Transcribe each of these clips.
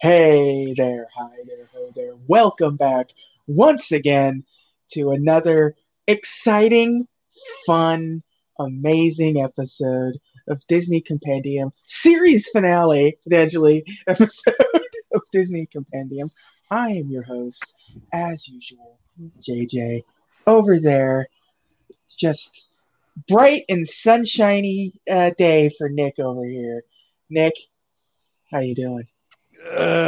Hey there, hi there, ho there. Welcome back once again to another exciting, fun, amazing episode of Disney Compendium series finale, potentially episode of Disney Compendium. I am your host, as usual, JJ. Over there, just bright and sunshiny uh, day for Nick over here. Nick, how you doing? Uh,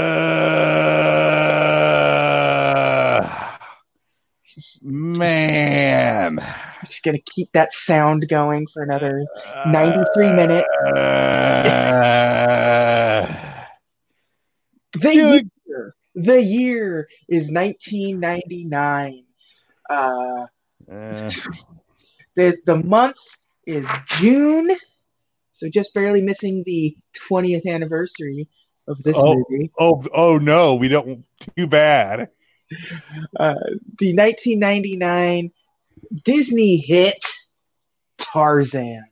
man. I'm just gonna keep that sound going for another 93 minutes. Uh, The year, the year is 1999. Uh, uh, the the month is June, so just barely missing the 20th anniversary of this Oh. movie. oh, oh no, we don't. Too bad. Uh, the 1999 Disney hit Tarzan.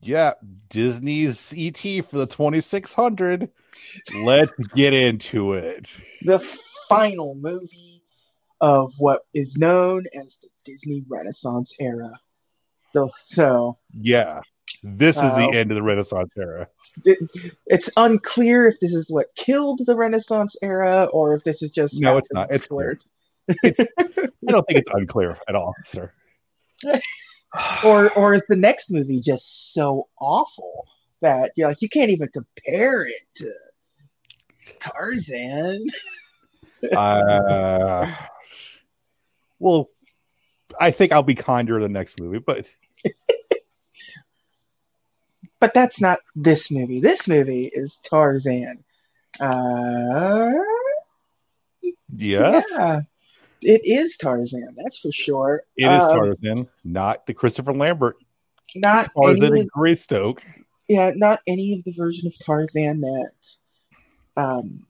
Yeah, Disney's ET for the 2600. Let's get into it. the final movie of what is known as the Disney Renaissance era. So, so Yeah, this is Uh, the end of the Renaissance era. it, it's unclear if this is what killed the Renaissance era or if this is just No, it's not. It's afterwards. I don't think it's unclear at all, sir. or or is the next movie just so awful that you're like you can't even compare it to Tarzan? Uh, well, I think I'll be kinder in the next movie, but But that's not this movie. This movie is Tarzan. Uh, yes, Yeah, it is Tarzan. That's for sure. it is Um, Tarzan, not the Christopher Lambert Not Tarzan any, and Greystoke. yeah, not any of the version of Tarzan that um,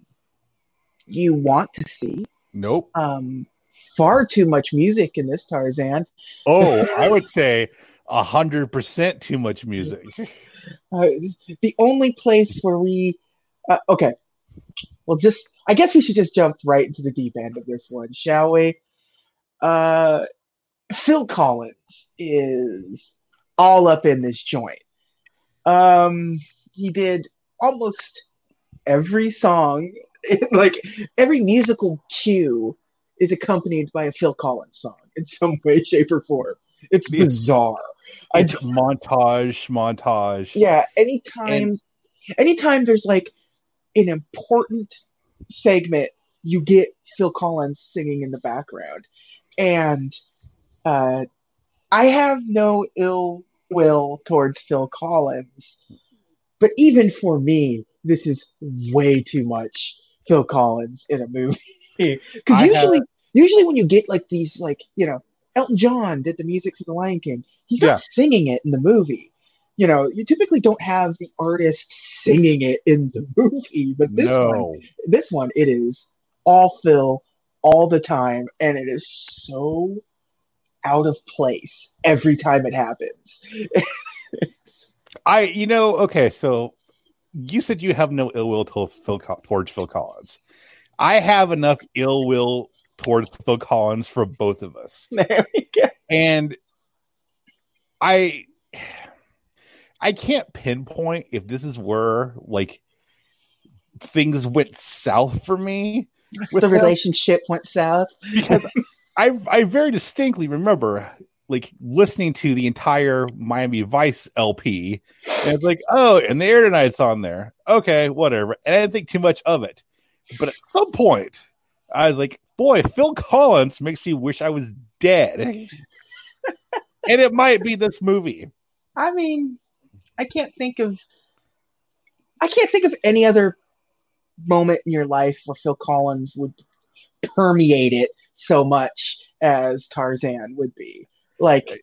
you want to see. Nope. Um, far too much music in this Tarzan. Oh, I would say a hundred percent too much music. Uh, the only place where we, uh, okay, well, just I guess we should just jump right into the deep end of this one, shall we? Uh, Phil Collins is all up in this joint. Um, he did almost every song, like every musical cue is accompanied by a Phil Collins song in some way, shape, or form. It's It's- bizarre. I It's montage, montage. yeah, anytime anytime there's like an important segment, you get Phil Collins singing in the background. And uh I have no ill will towards Phil Collins. But even for me, this is way too much Phil Collins in a movie. Because I usually usually when you get like these like, you know, Elton John did the music for The Lion King. He's Yeah. not singing it in the movie. You know, you typically don't have the artist singing it in the movie, but this one, this one, it is all Phil all the time, and it is so out of place every time it happens. I, you know, okay, so you said you have no ill will to Phil, Co- towards Phil Collins. I have enough ill will towards Phil Collins for both of us. there we go. and i i can't pinpoint if this is where like things went south for me with the relationship went south. because i i very distinctly remember like listening to the entire miami vice lp and it's like oh and the air tonight's on there okay whatever and i didn't think too much of it but at some point i was like boy phil collins makes me wish i was dead. And it might be this movie. I mean, I can't think of I can't think of any other moment in your life where Phil Collins would permeate it so much as Tarzan would be. Like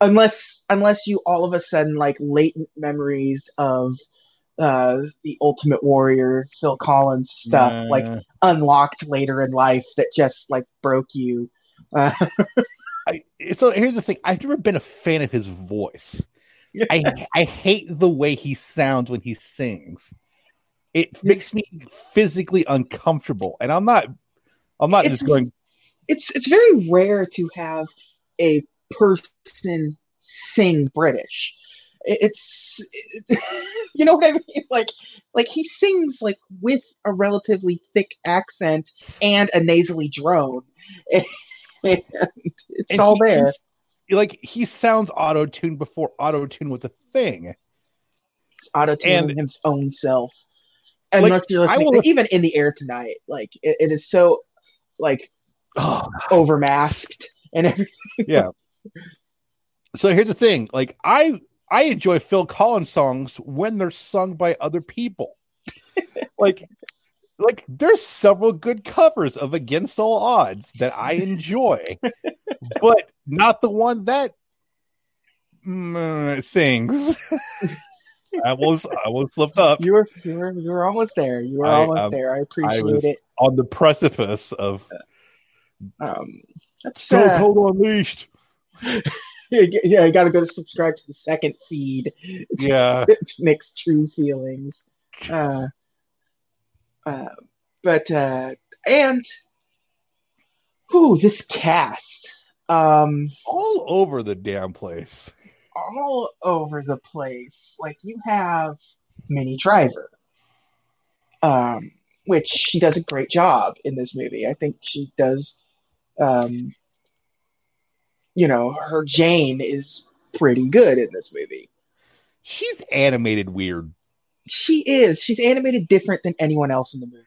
unless unless you all of a sudden like latent memories of uh the Ultimate Warrior Phil Collins stuff like unlocked later in life that just like broke you. Uh, I, so here's the thing i've never been a fan of his voice I I hate the way he sounds when he sings. it makes me physically uncomfortable, and I'm not. I'm not It's- just going. it's it's very rare to have a person sing British. It- It's you know what I mean? Like like he sings like with a relatively thick accent and a nasally drone. And it's and all he- there. Like he sounds auto tuned before auto tune was a thing. It's auto tuning and- his own self. And Like, will- even in the air tonight, like it, it is so like Oh, overmasked and everything. yeah. So here's the thing: like I I enjoy Phil Collins songs when they're sung by other people. like like there's several good covers of Against All Odds that I enjoy, but not the one that mm, sings. I was I was slipped up You were you were you were almost there. You were I, almost um, there. I appreciate was- it. on the precipice of Um, that's Stone uh, Cold Unleashed. Yeah, you got to go to subscribe to the second feed Yeah, to mix true feelings. Uh, uh, but uh, and who this cast um all over the damn place. all over the place. Like you have Minnie Driver, um, which she does a great job in this movie. I think she does. Um, you know, her Jane is pretty good in this movie. She's animated weird. She is. She's animated different than anyone else in the movie.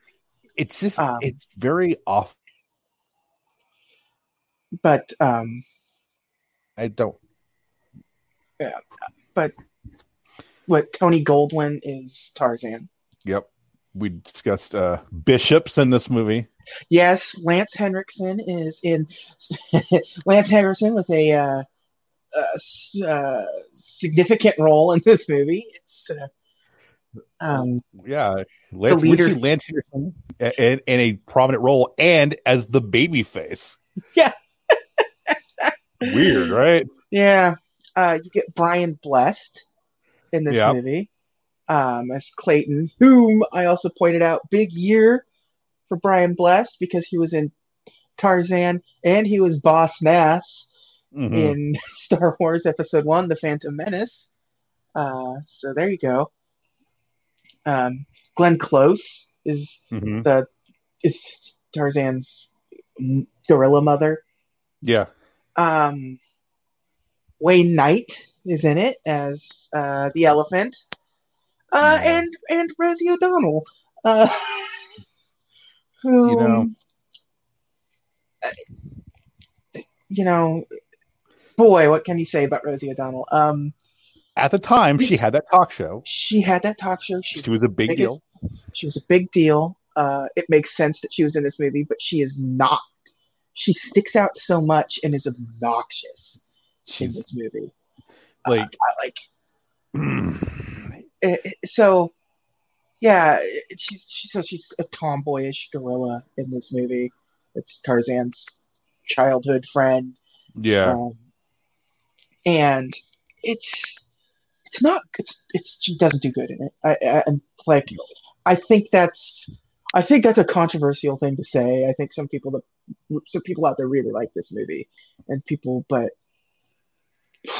It's just Um, it's very off. But um, I don't. Yeah. But what Tony Goldwyn is Tarzan. Yep. We discussed uh bishops in this movie. Yes, Lance Henriksen is in Lance Henriksen with a uh, uh, s- uh, significant role in this movie. It's uh, um, Yeah, Lance, The leader- Lance Henriksen in, in a prominent role and as the baby face. Yeah. Weird, right? yeah. Uh, you get Brian Blessed in this movie um, as Clayton, whom I also pointed out big year for Brian Blessed because he was in Tarzan and he was Boss Nass. Mhm. in Star Wars Episode One: The Phantom Menace. Uh, so there you go. Um, Glenn Close is Mhm. the is Tarzan's gorilla mother. Yeah. Um, Wayne Knight is in it as uh, the elephant, uh, Yeah. and and Rosie O'Donnell, uh, who You know. you know, boy, what can you say about Rosie O'Donnell? Um, At the time, she had that talk show. she had that talk show. She, She was a big biggest- deal. She was a big deal. Uh, it makes sense that she was in this movie, but she is not. She sticks out so much and is obnoxious in this movie. like, I like it- so. Yeah, she's she, so she's a tomboyish gorilla in this movie. It's Tarzan's childhood friend. yeah, Um, and it's it's not it's it's she doesn't do good in it. I, I and like I think that's I think that's a controversial thing to say. I think some people that some people out there really like this movie, and people, but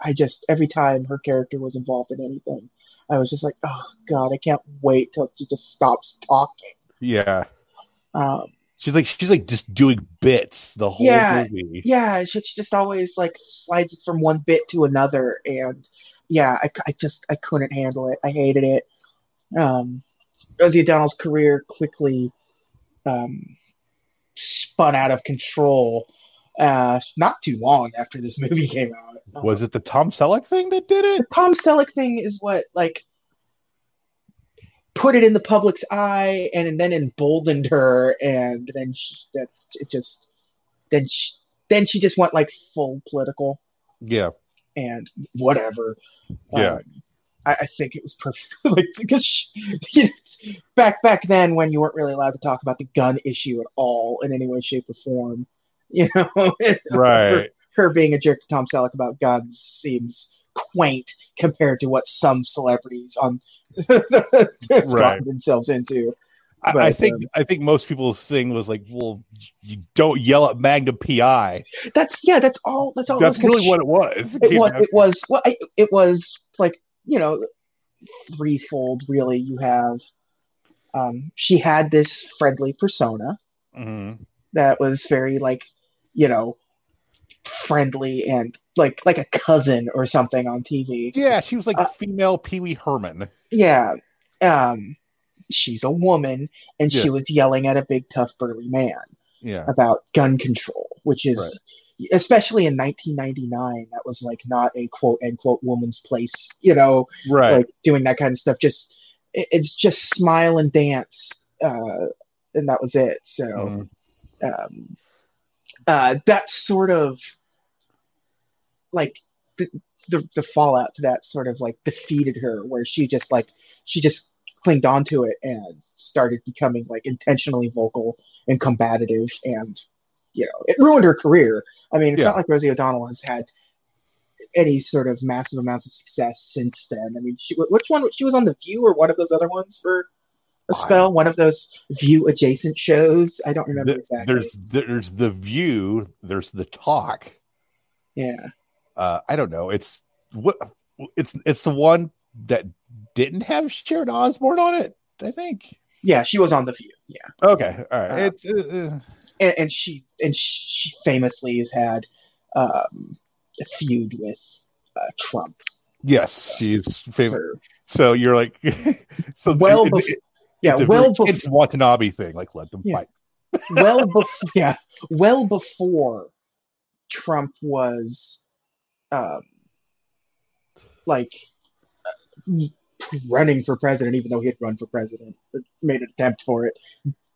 I just every time her character was involved in anything, I was just like, oh god, I can't wait till she just stops talking. yeah. Um, She's like she's like just doing bits the whole Yeah. movie. yeah, she she just always like slides from one bit to another, and yeah, I, I just I couldn't handle it. I hated it. Um, Rosie O'Donnell's career quickly um, spun out of control. Uh, not too long after this movie came out. Was it the Tom Selleck thing that did it? the Tom Selleck thing is what like put it in the public's eye and then emboldened her, and then she, that's it. Just then she, then she just went like full political Yeah, and whatever. Yeah. Um, I, I think it was perfect, like because she, you know, back back then when you weren't really allowed to talk about the gun issue at all in any way, shape, or form, you know, right. her being a jerk to Tom Selleck about guns seems quaint compared to what some celebrities on Right. themselves into. I, I think um, I think most people's thing was like, well, you don't yell at Magnum PI. That's yeah, that's all. That's all. That's it was, 'cause really what it was. it was. It was. Well, I, it was like you know, threefold. Really, you have. Um, she had this friendly persona Mhm. that was very like, you know, friendly and like like a cousin or something on TV. Yeah, she was like Uh, female Pee Wee Herman. Yeah. Um, she's a woman, and she was yelling at a big tough burly man. Yeah, about gun control, which is especially in 1999, that was like not a quote unquote woman's place, you know, right. like doing that kind of stuff. Just it's just smile and dance, uh, and that was it. So Mhm. um, uh, that sort of like the, the the fallout to that sort of like defeated her, where she just like she just clinged onto it and started becoming like intentionally vocal and combative, and you know it ruined her career. I mean, it's Yeah. not like Rosie O'Donnell has had any sort of massive amounts of success since then. I mean, she, which one? She was on The View or one of those other ones for a I- spell, one of those View adjacent shows. I don't remember The- exactly. There's there's the view. There's the talk. yeah. Uh, I don't know. It's what it's it's the one that didn't have Sharon Osbourne on it. I think. Yeah, she was on The View. Yeah, Okay, all right. It's uh, and, and she and she famously has had um, a feud with uh, Trump. yes, she's famous. For, So you're like, so well, it- bef- it- yeah, well, very bef- Ken Watanabe thing. Like, let them Yeah. fight. well before, yeah, well before Trump was, um, like uh, running for president, even though he had run for president, made an attempt for it,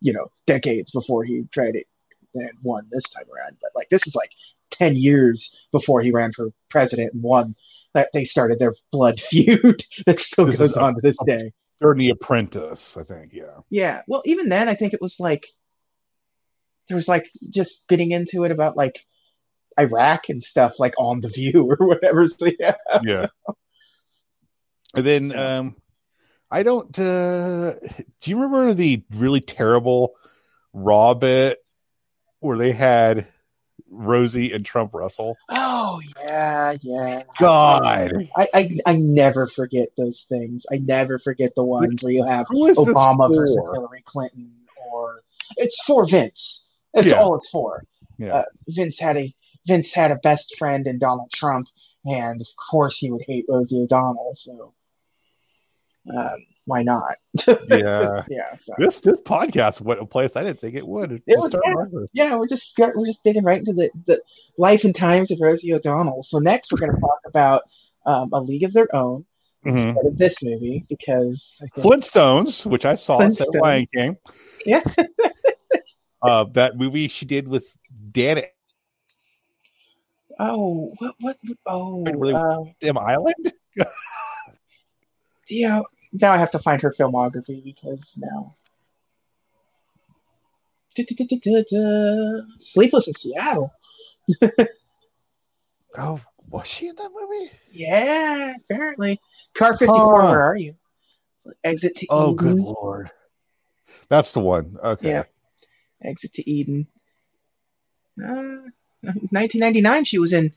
you know, decades before he tried it and won this time around. But like this is like ten years before he ran for president and won. That they started their blood feud that still This goes on to this day. During The Apprentice, I think. Yeah. Yeah. Well, even then, I think it was like there was like just getting into it about like Iraq and stuff, like on the View or whatever. So yeah. Yeah. and then, So- um, I don't. uh Do you remember the really terrible Raw bit where they had Rosie and Trump Russell. Oh yeah, yeah. God, I, I I never forget those things. I never forget the ones where you have who is this Obama versus? Hillary Clinton, or it's for Vince. That's Yeah. all it's for. Yeah. Uh, Vince had a Vince had a best friend in Donald Trump, and of course he would hate Rosie O'Donnell. So, um, why not? Yeah. yeah. So. This this podcast went a place I didn't think it would. It We'll was- yeah. Yeah, we're just we're just digging right into the, the life and times of Rosie O'Donnell. So next we're going to talk about um, a League of Their Own Mhm. instead of this movie because I think, Flintstones, which I saw at Lion King. Yeah. uh, that movie she did with Dan oh what what oh Really- uh, M. Island. yeah now I have to find her filmography because now. Du-du-du-du-du-du. Sleepless in Seattle. Oh, was she in that movie? Yeah, apparently. Car 54, Huh. where are you? Exit to Oh, Eden. good lord, that's the one. Okay. Yeah. Exit to Eden. Uh, 1999, she was in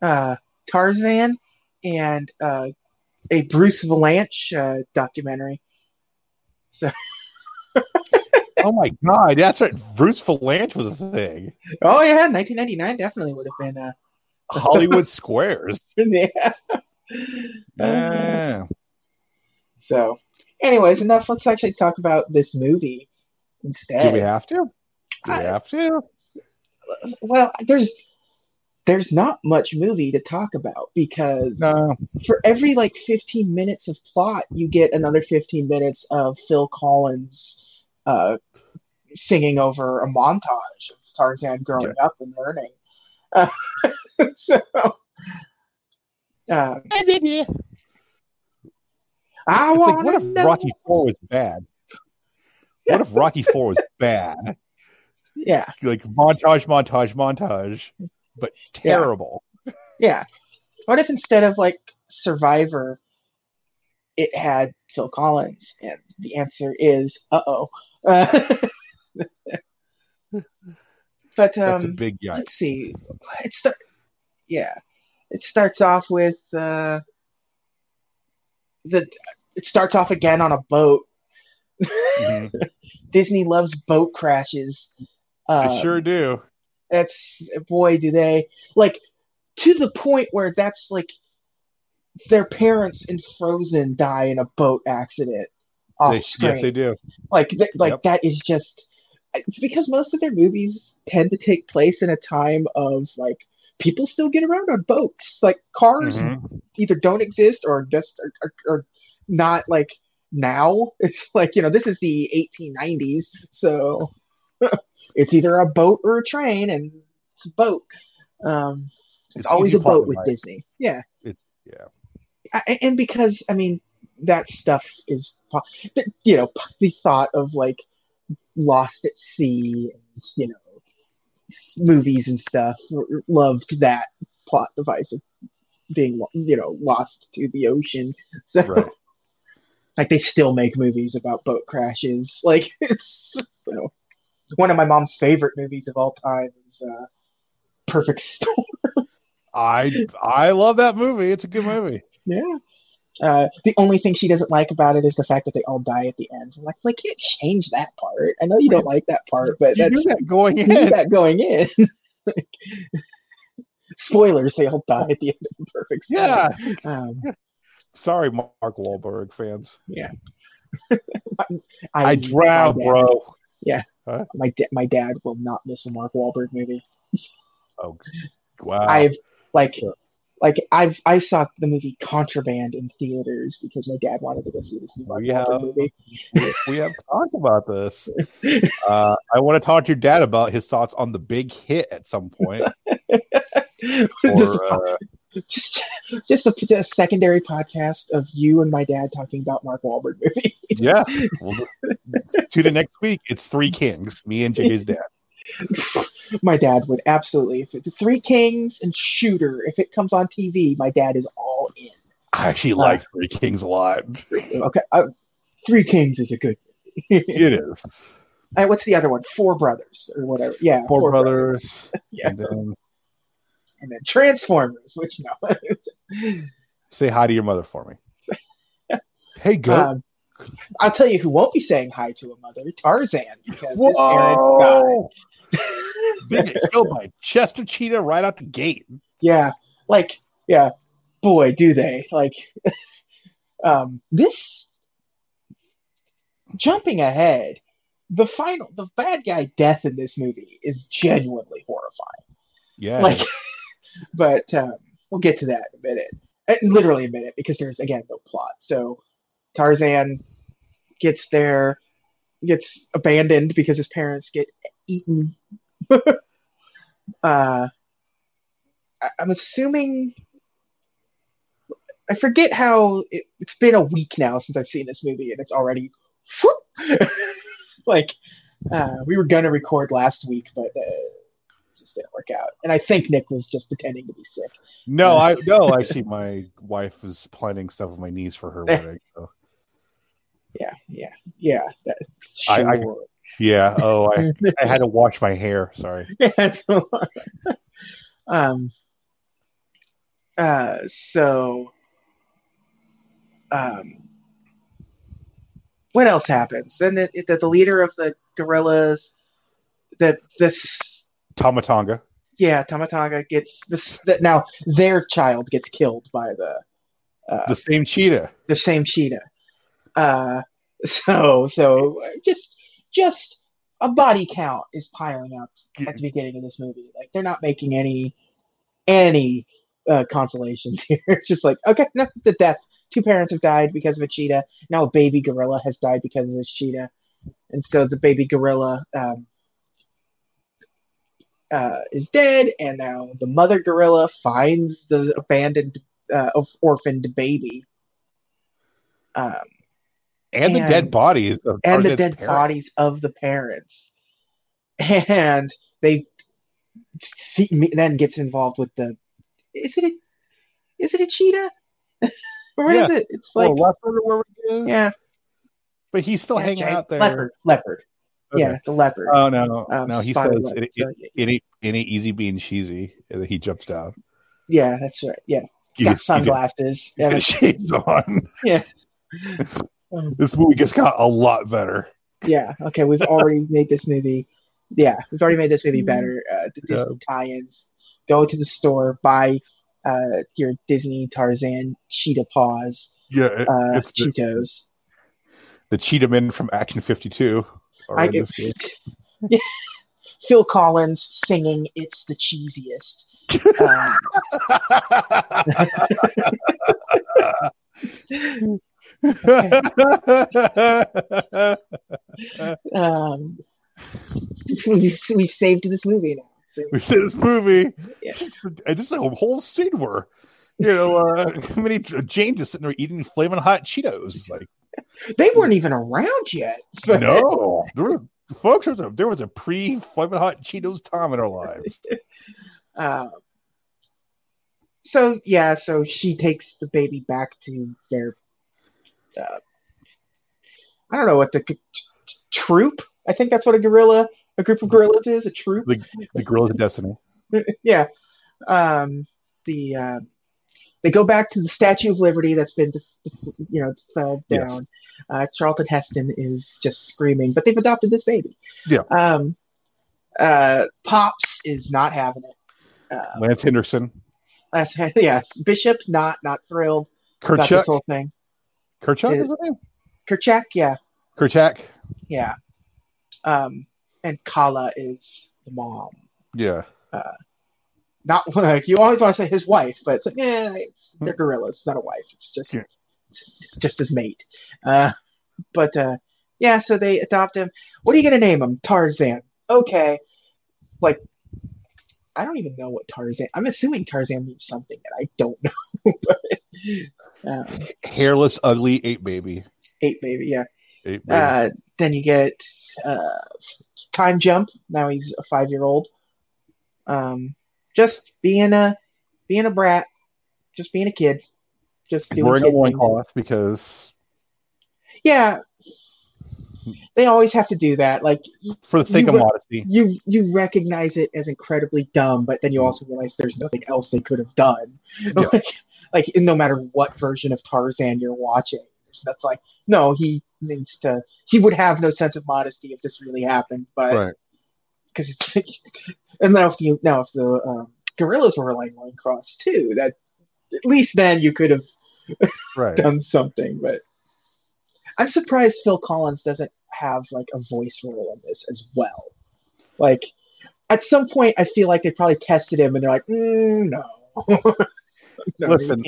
uh, Tarzan and uh, a Bruce Vilanch uh, documentary. So, Oh my god, that's right. Bruce Vilanch was a thing. oh yeah, 1999 definitely would have been. Uh, Hollywood Squares. yeah. Yeah. So, anyways, enough. Let's actually talk about this movie instead. Do we have to? Do we have to? well, there's there's not much movie to talk about because No. for every like 15 minutes of plot, you get another 15 minutes of Phil Collins uh, singing over a montage of Tarzan growing up and learning. Uh, so, uh, It's I like, want what if know. Rocky Four was bad? What if Rocky Four was bad? Yeah, Like montage, montage, montage, but terrible. yeah. What if instead of like Survivor, it had Phil Collins, and the answer is uh-oh. Uh, but That's a um, big yikes. let's see. It start, yeah, it starts off with uh, the. It starts off again on a boat. Mhm. Disney loves boat crashes. Uh, They sure do. That's boy, do they like to the point where that's like their parents in Frozen die in a boat accident off They, screen. yes, they do. Like, th- like Yep. that is just. It's because most of their movies tend to take place in a time of like people still get around on boats. Like cars Mhm. either don't exist or just are, are, are not like now. It's like you know this is the 1890s, so it's either a boat or a train, and it's a boat. Um, it's, It's always a boat with. Disney. Yeah, Yeah. I- and because I mean that stuff is you know the thought of like Lost at Sea and you know movies and stuff loved that plot device of being you know lost to the ocean so Right. like they still make movies about boat crashes like it's so one of my mom's favorite movies of all time is uh Perfect Storm I I love that movie. It's a good movie. Yeah. Uh, the only thing she doesn't like about it is the fact that they all die at the end. I'm like, well, I can't change that part. I know you don't like that part, but You that's that going in. that going in. Like, spoilers, they all die at the end of the perfect Storm. Yeah. Um, Sorry, Mark Wahlberg fans. I, I drowned, bro. dad, bro. My, da- my dad will not miss a Mark Wahlberg movie. Oh, wow. I've like Sure. like I've I saw the movie Contraband in theaters because my dad wanted to go see this Mark We have- movie. we, have talked about this. Uh, I want to talk to your dad about his thoughts on the big hit at some point. just, uh, just just a, a secondary podcast of you and my dad talking about Mark Wahlberg movie. yeah. Well, tune in next week. It's Three Kings, me and JJ's dad. my dad would absolutely if it, Three Kings and Shooter if it comes on TV, my dad is all in. I actually like Three Kings a lot. Okay, uh, Three Kings is a good. It is. Uh, what's the other one? Four Brothers or whatever. Yeah, Four, brothers. Yeah. And then Transformers, which no. say hi to your mother for me. Hey, go. Um, I'll tell you who won't be saying hi to a mother: Tarzan, because his parents Whoa! died. Killed by Chester Cheetah right out the gate. Yeah, like yeah, boy, do they like um this jumping ahead. The final, the bad guy death in this movie is genuinely horrifying. Yeah. Like, but um, we'll get to that in a minute. Uh, Literally a minute because there's again no plot. So Tarzan gets there, gets abandoned because his parents get eaten. uh, I'm assuming. I forget how it, it's been a week now since I've seen this movie, and it's already like uh, we were gonna record last week, but uh, just didn't work out. And I think Nick was just pretending to be sick. no, I no, actually my wife was planning stuff with my niece for her wedding. So. Yeah, yeah, yeah. That, I- I- sure. Yeah. Oh, I, I had to wash my hair. Sorry. yeah, um, uh, so, um, what else happens? Then the, the, the leader of the gorillas, that this, Tomatonga. yeah, Tamatanga gets this. That now their child gets killed by the uh, The same cheetah. the same cheetah. Uh, so so just just a body count is piling up at the beginning of this movie. Like they're not making any any uh, consolations here. It's just like okay, no, the death. Two parents have died because of a cheetah. Now a baby gorilla has died because of a cheetah, and so the baby gorilla um, uh, is dead, and now the mother gorilla finds the abandoned, uh, orphaned baby. Um, And, the dead bodies of and the dead parents. bodies of the parents. And they see, me- then gets involved with the. Is it a? Is it a cheetah? Where is Yeah. it? It's like Well, leopard or wherever he is. yeah, but he's still yeah, hanging out there. Leopard, leopard. Okay. Yeah, the leopard. Oh no, Um, no. He says leopard, it, so, it, it ain't it ain't easy being cheesy. And he jumps down. yeah, that's right. Yeah, he's He got gets- he gets- sunglasses. he Yeah, gets shades on. Yeah. Um, this movie just got a lot better. yeah. Okay, we've already made this movie. Yeah, we've already made this movie better. Uh, the Yeah. Tie-ins. Go to the store, buy uh, your Disney Tarzan cheetah paws, Yeah, it- uh, it's the, Cheetos. the cheetah men from Action Fifty Two. I get. Phil Collins singing "It's the cheesiest." Um, um, we've, we've saved this movie now. So. We saved this movie. yeah. I just a whole scene where, you know, uh, many Jane just sitting there eating flaming hot Cheetos. It's like, They weren't even around yet. But- no, there were folks. There was a, there was a pre flaming hot Cheetos time in our lives. Um, so yeah, so she takes the baby back to their. Uh, I don't know what the t- t- troop. I think that's what a gorilla, a group of gorillas is. A troop. The Girls of Destiny. yeah. Um, the uh, they go back to the Statue of Liberty that's been, def- def- you know, fell Yes. down. Uh, Charlton Heston is just screaming, but they've adopted this baby. Yeah. Um, uh, Pops is not having it. Uh, Lance Henderson, last, yes, Bishop not not thrilled about Kerchak. this whole thing. Kerchak Is- name. Kerchak, yeah, Kerchak. yeah. Um, and Kala is the mom. Yeah. Not like you always want to say his wife, but it's like, yeah, it's, they're gorillas. It's not a wife. It's just Yeah. it's just his mate. Uh, but uh, yeah, so they adopt him. What are you gonna name him? Tarzan. Okay. Like, I don't even know what Tarzan. I'm assuming Tarzan means something that I don't know. but, um, Hairless, ugly, ape baby. eight baby, yeah. Ape baby. Uh, then you get uh, time jump. Now he's a five year old. Um, just being a being a brat, just being a kid, just doing Wearing a loincloth because Yeah, they always have to do that. Like for the sake You of modesty. you you recognize it as incredibly dumb, but then you also realize there's nothing else they could have done. Yeah. like like no matter what version of Tarzan you're watching, that's like no, he needs to. He would have no sense of modesty if this really happened, but because it's like, and now if the now if the um, gorillas were wearing loincloths too, that at least then you could have Right. done something. But I'm surprised Phil Collins doesn't have like a voice role in this as well. Like at some point, I feel like they probably tested him and they're like, mm, no, no, Listen.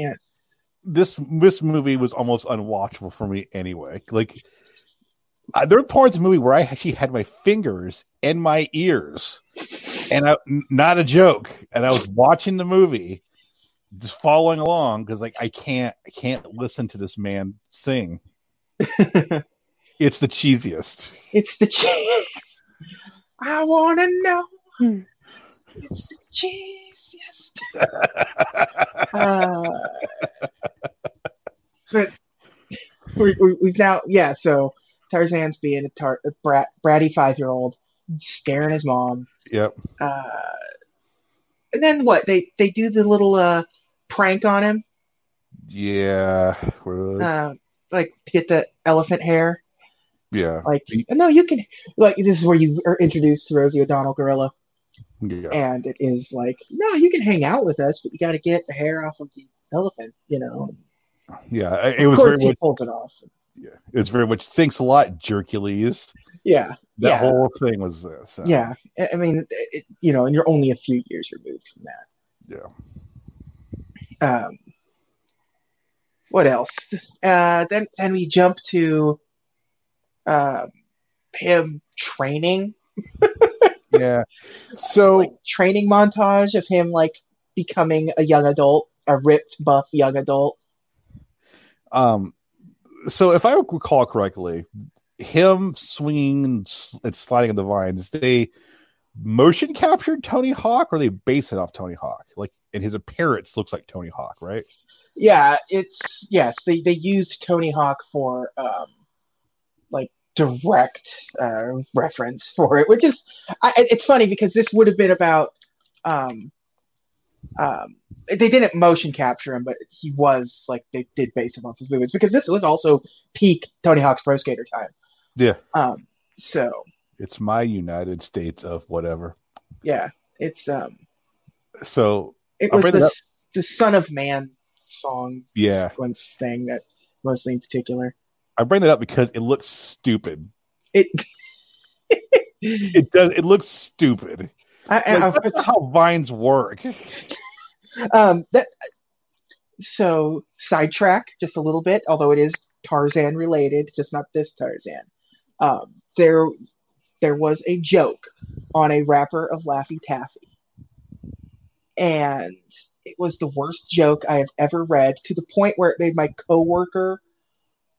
this this movie was almost unwatchable for me anyway. Like uh, there are parts of the movie where I actually had my fingers in my ears, and I, n- not a joke. And I was watching the movie, just following along because like I can't I can't listen to this man sing. It's the cheesiest. It's the cheese. I wanna know. It's the cheesiest. uh, but we, we, we've now, yeah. So Tarzan's being a, tar- a brat, bratty five year old, scaring his mom. Yep. Uh, and then what? They they do the little uh, prank on him, Yeah. Uh, like to get the elephant hair. yeah. Like, no, you can. Like, this is where you are introduced to Rosie O'Donnell Gorilla. Yeah. and it is like, no, you can hang out with us, but you got to get the hair off of the elephant, you know. Yeah. It of was course, very he much. pulls it off. Yeah. It was very much. Thanks a lot, Jerkules. Yeah, That yeah, whole thing was this. uh, yeah. I I mean, it, you know, and you're only a few years removed from that. Yeah. Um, what else? Uh, then then we jump to uh, him training, Yeah. So like training montage of him like becoming a young adult, a ripped, buff young adult. Um, so if I recall correctly, him swinging and sliding on the vines, they motion captured Tony Hawk, or they base it off Tony Hawk. Like, and his appearance looks like Tony Hawk, right? yeah, it's yes, they they used Tony Hawk for um like direct uh, reference for it, which is I, it's funny because this would have been about um um they didn't motion capture him, but he was like they did base him off his movements because this was also peak Tony Hawk's Pro Skater time. Yeah. Um, so It's my United States of whatever. yeah, it's um, So it was the the Son of Man song Yeah. sequence thing that mostly in particular I bring that up because it looks stupid. it. It does. It looks stupid. I, I, Like, that's how vines work. um that so sidetrack just a little bit although it is tarzan related just not this tarzan. Um there there was a joke on a wrapper of laffy taffy. And it was the worst joke i have ever read to the point where it made my coworker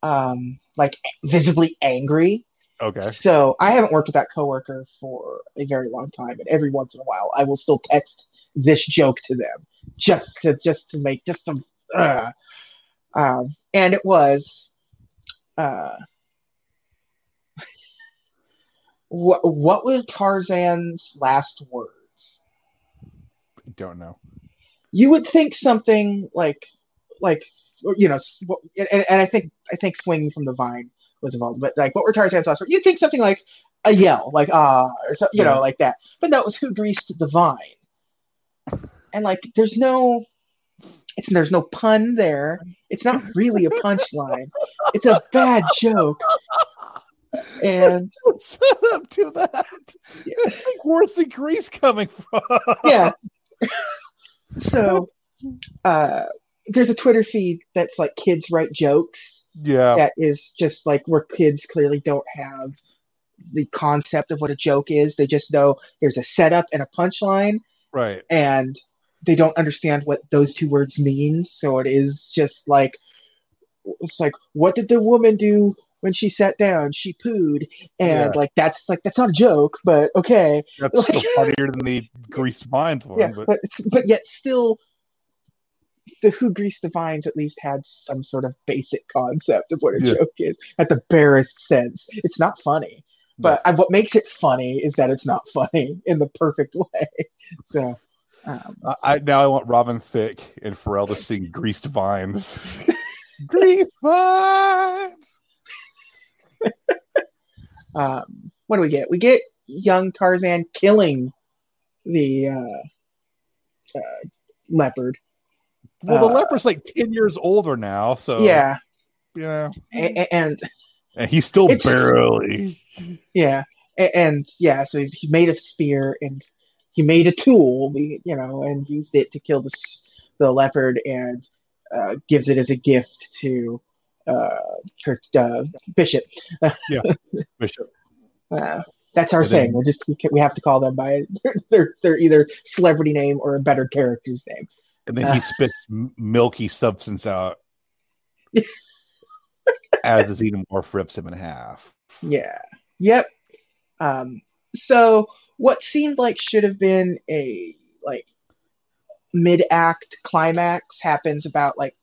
um like visibly angry Okay. so I haven't worked with that coworker for a very long time, and every once in a while, I will still text this joke to them just to just to make just to. Uh, um, and it was, uh, what what were Tarzan's last words? Don't know. You would think something like like you know, and, and I think I think swinging from the vine was involved, but like what were Tarzan's last words? You'd think something like a yell, like ah, or so, you Yeah. know, like that. But no, it was who greased the vine, and like there's no, it's there's no pun there. It's not really a punchline. It's a bad joke, and Set up to that. It's like where's the grease coming from? yeah. so, uh, there's a Twitter feed that's like kids write jokes. Yeah. that is just like where kids clearly don't have the concept of what a joke is. They just know there's a setup and a punchline, Right. and they don't understand what those two words mean. So it is just like it's like what did the woman do when she sat down? She pooed, and Yeah. like that's like that's not a joke, but okay, That's still funnier than the greased vines one. yeah, but but but yet still. The Who Greased the Vines at least had some sort of basic concept of what a Yeah. joke is, at the barest sense. It's not funny, but I, what makes it funny is that it's not funny in the perfect way. So, um, I, I now I want Robin Thicke and Pharrell to sing "Greased Vines." Greased vines. um, what do we get? We get young Tarzan killing the uh, uh, leopard. Well, the Uh, leper's like ten years older now, so yeah, yeah, a- a- and and he's still barely. yeah, a- and yeah. So he made a spear and he made a tool, you know, and used it to kill the the leopard and uh, gives it as a gift to uh, Kirk uh, Bishop. Yeah, Bishop. Uh, that's our And then- thing. We're just we have to call them by their their either celebrity name or a better character's name. And then he spits milky substance out as the xenomorph rips him in half. Yeah. Yep. Um, so what seemed like should have been a like mid act climax happens about like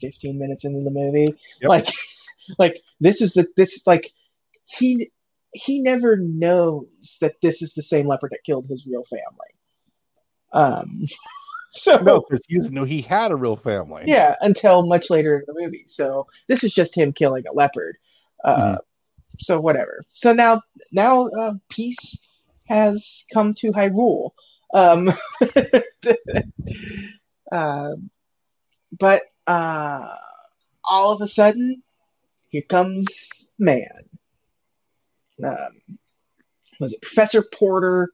15 minutes into the movie. Yep. Like like this is the this like he he never knows that this is the same leopard that killed his real family. Um so No, because he doesn't know he had a real family. yeah, until much later in the movie. So this is just him killing a leopard. Uh, So whatever. So now, now uh, peace has come to Hyrule. Um, um, but uh, all of a sudden, here comes man. Um, was it Professor Porter,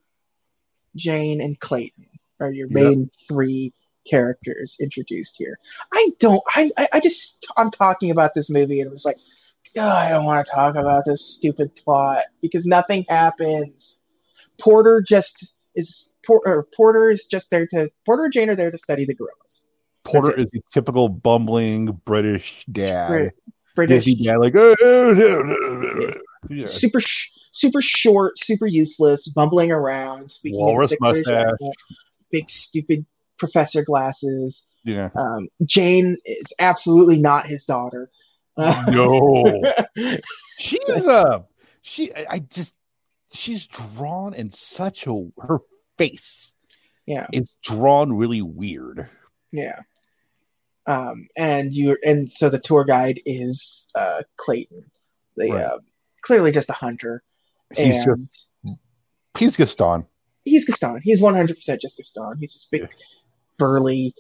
Jane, and Clayton are your Yep. main three characters introduced here. I don't. I. I, I just. I'm talking about this movie and it was like, oh, I don't want to talk about this stupid plot because nothing happens. Porter just is. Porter, Porter is just there to. Porter and Jane are there to study the gorillas. Porter is a typical bumbling British dad. Brit- British, dad, like, oh, oh, no, no, no, no." yeah. super, sh- super short, super useless, bumbling around, speaking in a Walrus mustache. Big stupid professor glasses. Yeah. Um, Jane is absolutely not his daughter. Uh, No. she's a she I just she's drawn in such a her face yeah, it's drawn really weird. yeah. Um, and you and so the tour guide is uh, Clayton, the Right. uh, clearly just a hunter. He's and just he's Gaston. He's Gaston. He's one hundred percent just Gaston. He's this big, Yeah. burly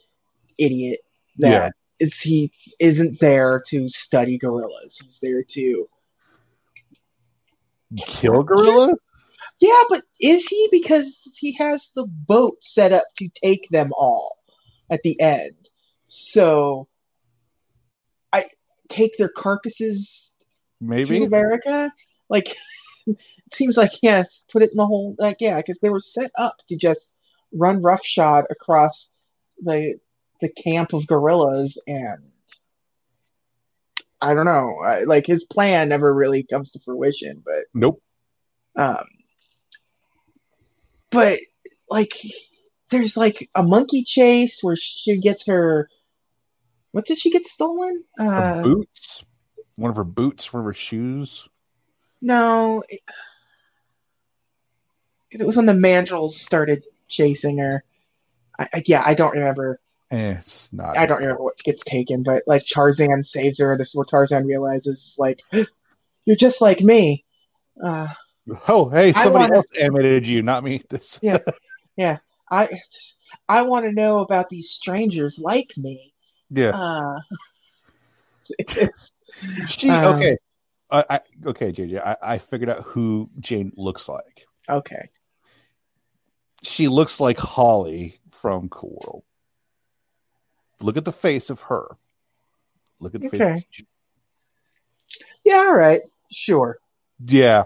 idiot that Yeah. is he isn't there to study gorillas. He's there to Kill gorilla? yeah, but is he because he has the boat set up to take them all at the end. So I take their carcasses to Maybe. America. Like it seems like yes, put it in the whole like yeah, because they were set up to just run roughshod across the the camp of gorillas and I don't know, I, like his plan never really comes to fruition, but Nope. um, but like there's like a monkey chase where she gets her what did she get stolen? Uh, boots. One of her boots, one of her shoes. No, because it was when the mandrills started chasing her. I, I, yeah, I don't remember. Eh, it's not. I don't remember what gets taken, but like Tarzan saves her. This is what Tarzan realizes: like, you're just like me. Uh, Oh, hey, somebody wanna- else animated you, not me. This. Yeah. I I want to know about these strangers like me. yeah. Uh, it's, She um, okay. I, I okay, JJ. I, I figured out who Jane looks like. okay. She looks like Holli from Cool World. Look at the face of her. Look at the Okay. face. Yeah. All right. Sure. Yeah.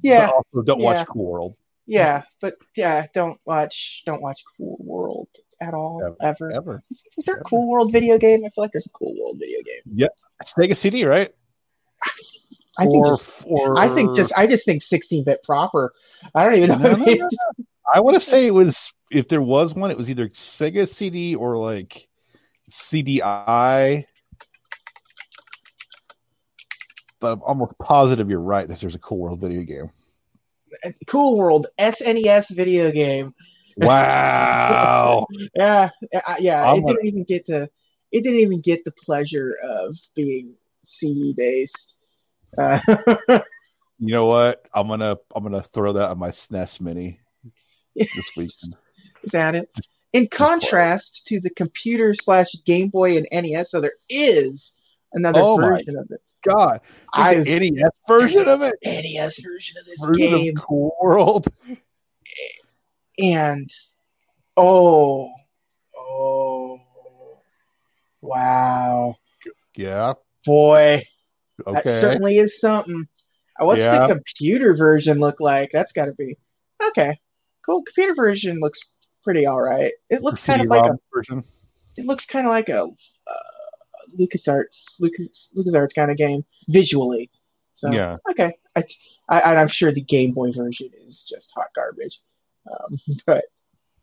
Yeah. But also, don't Yeah. watch Cool World Yeah. But yeah, don't watch don't watch Cool World at all Ever. ever. ever. Is, is there a Cool World video game? I feel like there's a Cool World video game. Yep. Sega CD, right? I think just or I think just I just think 16 bit proper. I don't even know. No, no, no, I want to say it was if there was one, it was either Sega CD or like CDI. But I'm almost positive you're right that there's a Cool World video game. Cool World SNES video game. Wow. Yeah, yeah. I'm it gonna- didn't even get to. It didn't even get the pleasure of being CD based. Uh, you know what? I'm gonna I'm gonna throw that on my SNES Mini this weekend. is that it? In contrast to the computer slash Game Boy and NES, so there is another Oh version of it. God, I NES version of it. NES version of this Version game, of Cool World. and oh, oh, wow, Yeah. boy, that certainly is something. Uh, What's Yeah. the computer version look like? That's got to be okay. Cool. Computer version looks pretty all right. It looks kind of like a. Version. It looks kind of like a uh, LucasArts Lucas LucasArts kind of game visually. So Yeah. okay, I, I I'm sure the Game Boy version is just hot garbage. Um, but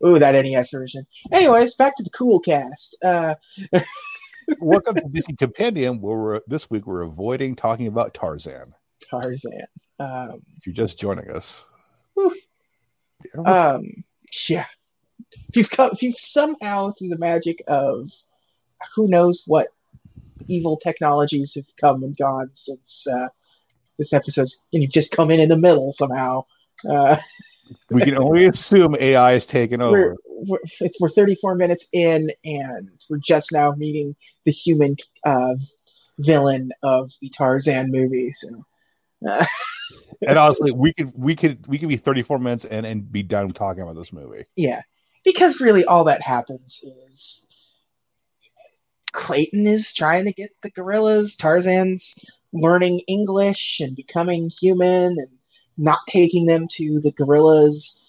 ooh, that NES version. Anyways, back to the cool cast. Uh, Welcome to Disney Compendium, where we're, this week we're avoiding talking about Tarzan. Tarzan. Um, If you're just joining us, Yeah, um, yeah. If you've come, if you've somehow through the magic of who knows what evil technologies have come and gone since uh, this episode's, and you've just come in in the middle somehow. Uh, we can only assume AI is taking we're, over. We're it's we're 34 minutes in, and we're just now meeting the human uh, villain of the Tarzan movie. So, uh, And honestly, we could we could we could be 34 minutes in and be done talking about this movie. yeah, because really all that happens is Clayton is trying to get the gorillas. Tarzan's learning English and becoming human and not taking them to the gorillas.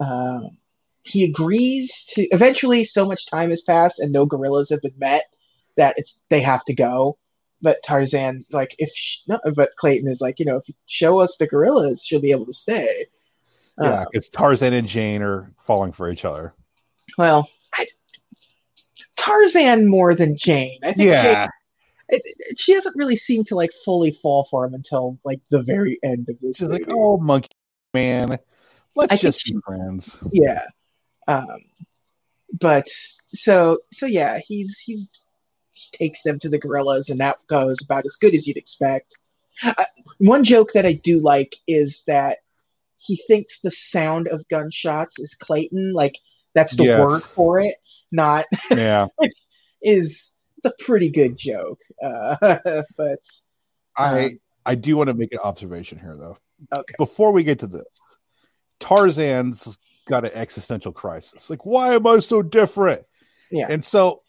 Um, he agrees to. Eventually, so much time has passed and no gorillas have been met that it's they have to go. But Tarzan, like, if sh- no, but Clayton is like, you know, if you show us the gorillas, she'll be able to stay. Yeah, um, it's Tarzan and Jane are falling for each other. Well, I, Tarzan more than Jane. I think Yeah. Jane, it, it- she doesn't really seem to like fully fall for him until like the very end of this. She's like, oh, monkey man, let's I just she- be friends. yeah. Um, but so so yeah, he's he's he takes them to the gorillas, and that goes about as good as you'd expect. Uh, one joke that I do like is that he thinks the sound of gunshots is Clayton, like that's the Yes. word for it, not Yeah. is it's a pretty good joke. Uh, but I Um, I do want to make an observation here though. okay, Before we get to this, Tarzan's got an existential crisis. Like, why am I so different? Yeah. And so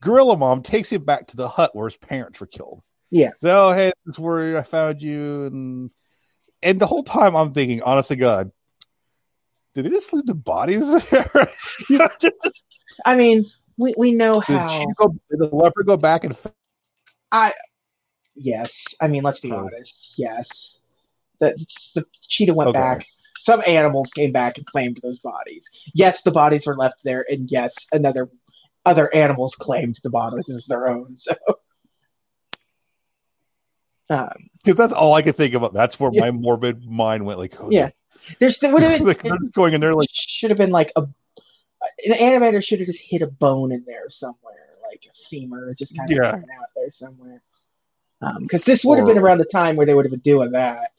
Gorilla Mom takes him back to the hut where his parents were killed. Yeah. So, oh, hey, this is where I found you. And and the whole time I'm thinking, honest to God, did they just leave the bodies there? did I mean we we know how. cheetah go, did the leopard go back and I. Yes, I mean let's be honest. Yes, the the cheetah went Okay. back. Some animals came back and claimed those bodies. Yes, the bodies were left there, and yes, another other animals claimed the bodies as their own. So, um, that's all I could think about. That's where Yeah. my morbid mind went. Like, oh, Yeah. there's there would have like been they're going in there like, should have been like a an animator should have just hit a bone in there somewhere, like a femur, just kind of Yeah. hanging out there somewhere. Because this would have been around the time where they would have been doing that.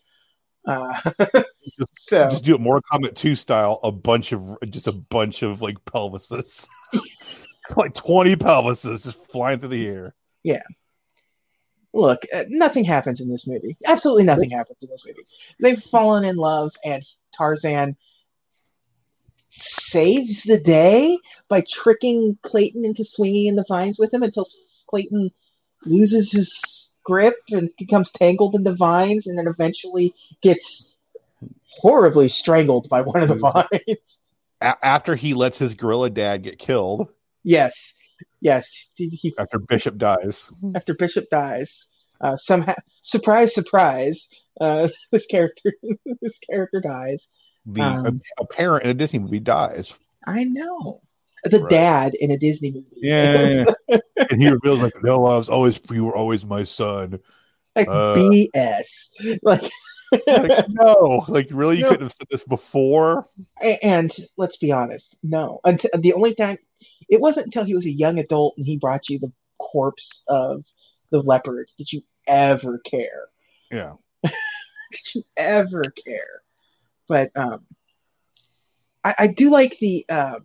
Uh, so just do it Mortal Kombat 2 style, a bunch of just a bunch of like pelvises. like 20 pelvises just flying through the air. Yeah. Look, uh, nothing happens in this movie. Absolutely nothing happens in this movie. They've fallen in love, and Tarzan saves the day by tricking Clayton into swinging in the vines with him until Clayton loses his grip and becomes tangled in the vines, and then eventually gets horribly strangled by one of the vines. A- after he lets his gorilla dad get killed, yes, yes. He, he after Bishop dies. after Bishop dies. Uh, somehow, surprise, surprise, uh, this character, this character dies. The Um, a, a parent in a Disney movie dies. I know the Right. dad in a Disney movie. Yeah. and he reveals like, no, I was always you were always my son. like Uh, BS. Like, Like, no, like really you No. couldn't have said this before. and let's be honest, no. Until the only time, it wasn't until he was a young adult and he brought you the corpse of the leopard did you ever care. Yeah. Did you ever care? But um, I, I do like the um,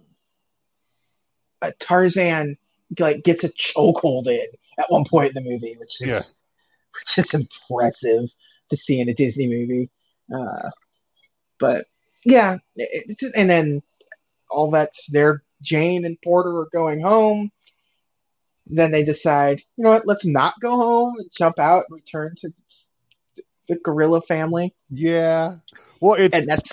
uh, Tarzan like gets a chokehold in at one point in the movie, which is Yeah. which is impressive to see in a Disney movie. Uh, but yeah, it, it's- and then all that's there. Jane and Porter are going home. Then they decide, you know what? Let's not go home and jump out and return to the gorilla family. Yeah. Well, it's And that's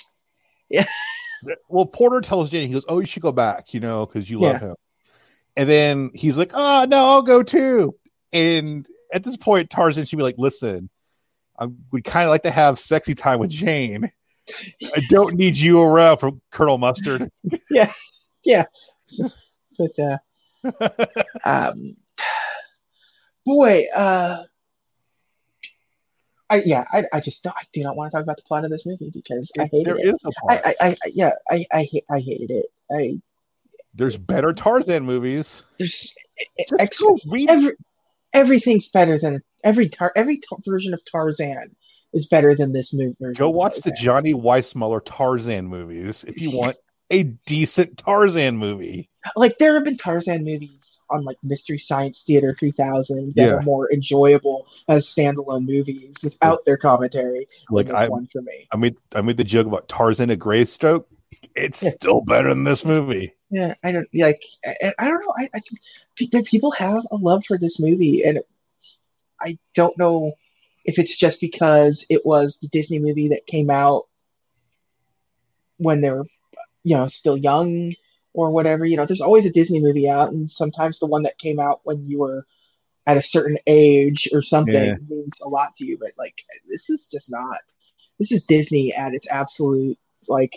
yeah. well, Porter tells Jane, he goes, "Oh, you should go back, you know, because you love Yeah. him." And then he's like, "Oh no, I'll go too." And at this point, Tarzan should be like, "Listen, I would kind of like to have sexy time with Jane. I don't need you around for Colonel Mustard." Yeah, yeah, but uh, um, boy, uh, I yeah, I, I just don't, I do not want to talk about the plot of this movie because I hated there it. is no plot. I, I, I yeah, I, I, I hated it. I There's better Tarzan movies. there's ex- every everything's better than every tar- every t- version of Tarzan is better than this movie. Go watch the Johnny Weissmuller Tarzan movies if you want a decent Tarzan movie. like there have been Tarzan movies on like Mystery Science Theater 3000 that Yeah. are more enjoyable as standalone movies without their commentary. Like this I, one for me. I made I made the joke about Tarzan at Greystoke. It's Yeah. still better than this movie. Yeah, I don't like. I, I don't know. I, I think there people have a love for this movie, and I don't know if it's just because it was the Disney movie that came out when they were, you know, still young or whatever. You know, there's always a Disney movie out, and sometimes the one that came out when you were at a certain age or something Yeah. means a lot to you. But like, this is just not. This is Disney at its absolute like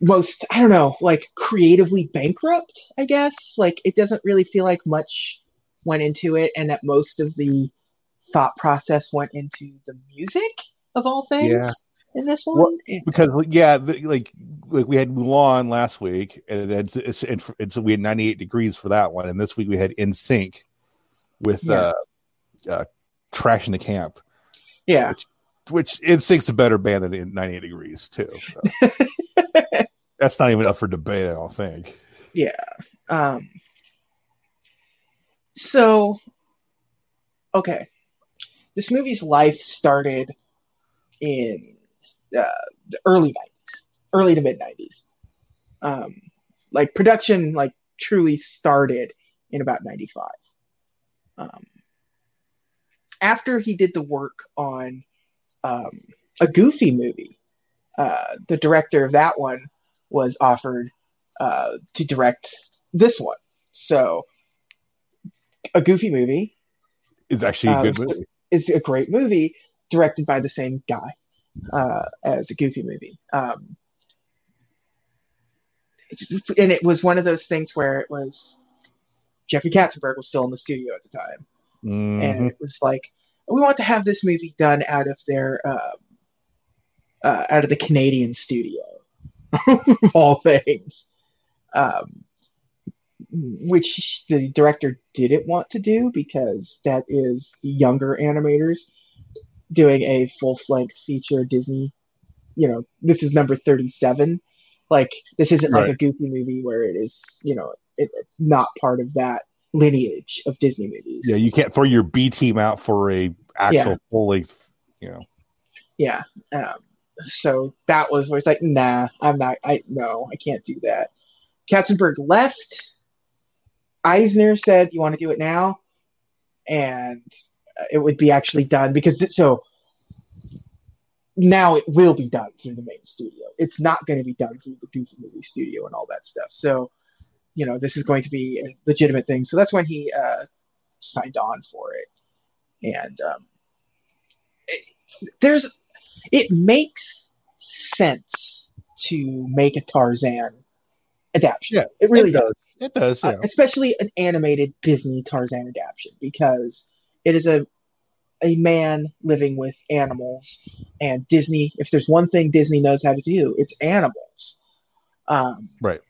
most I don't know, like creatively bankrupt, I guess. Like it doesn't really feel like much went into it and that most of the thought process went into the music of all things Yeah. in this one. Well, because yeah, the, like like we had Mulan last week, and it's, it's, and, so we had 98 degrees for that one, and this week we had NSYNC with Yeah. uh, uh, Trash in the Camp, yeah. which NSYNC's a better band than 98 degrees too. So. That's not even up for debate, I don't think. Yeah. Um, so, okay, this movie's life started in uh, the early '90s, early to mid '90s. Um, like production, like truly started in about '95. Um, after he did the work on um, a Goofy movie, uh, the director of that one was offered uh, to direct this one. So, a Goofy movie It's actually a Um, good so- movie. is a great movie directed by the same guy uh, as a Goofy movie. Um, and it was one of those things where it was Jeffrey Katzenberg was still in the studio at the time, Mhm. and it was like we want to have this movie done out of their um, uh, out of the Canadian studio of all things, um, which the director didn't want to do because that is the younger animators doing a full length feature Disney. You know, this is number thirty seven. Like this isn't like a Goofy movie where it is, you know, it, not part of that lineage of Disney movies. Yeah, you can't throw your B team out for a actual Yeah. full length. You know, Yeah. Um, so that was where it's like, nah, I'm not. I no, I can't do that. Katzenberg left. Eisner said, "You want to do it now," and uh, it would be actually done because th- so now it will be done through the main studio. It's not going to be done through the Goofy Movie Studio and all that stuff. So, you know, this is going to be a legitimate thing. So that's when he uh, signed on for it, and um, it, there's it makes sense to make a Tarzan adaptation. Yeah, it really does. It does. Yeah, Uh, especially an animated Disney Tarzan adaptation because it is a a man living with animals and Disney if there's one thing Disney knows how to do it's animals um, Right.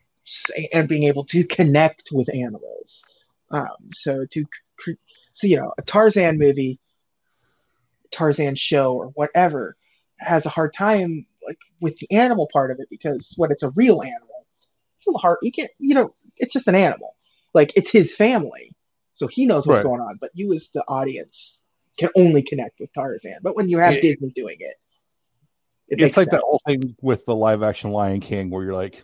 and being able to connect with animals um, so to so you know a Tarzan movie Tarzan show or whatever has a hard time like with the animal part of it because when it's a real animal it's a little hard you can't you know it's just an animal like it's his family so he knows what's Right. going on but you as the audience can only connect with Tarzan but when you have It- Disney doing it, it it's like sense. that whole thing with the live action Lion King where you're like,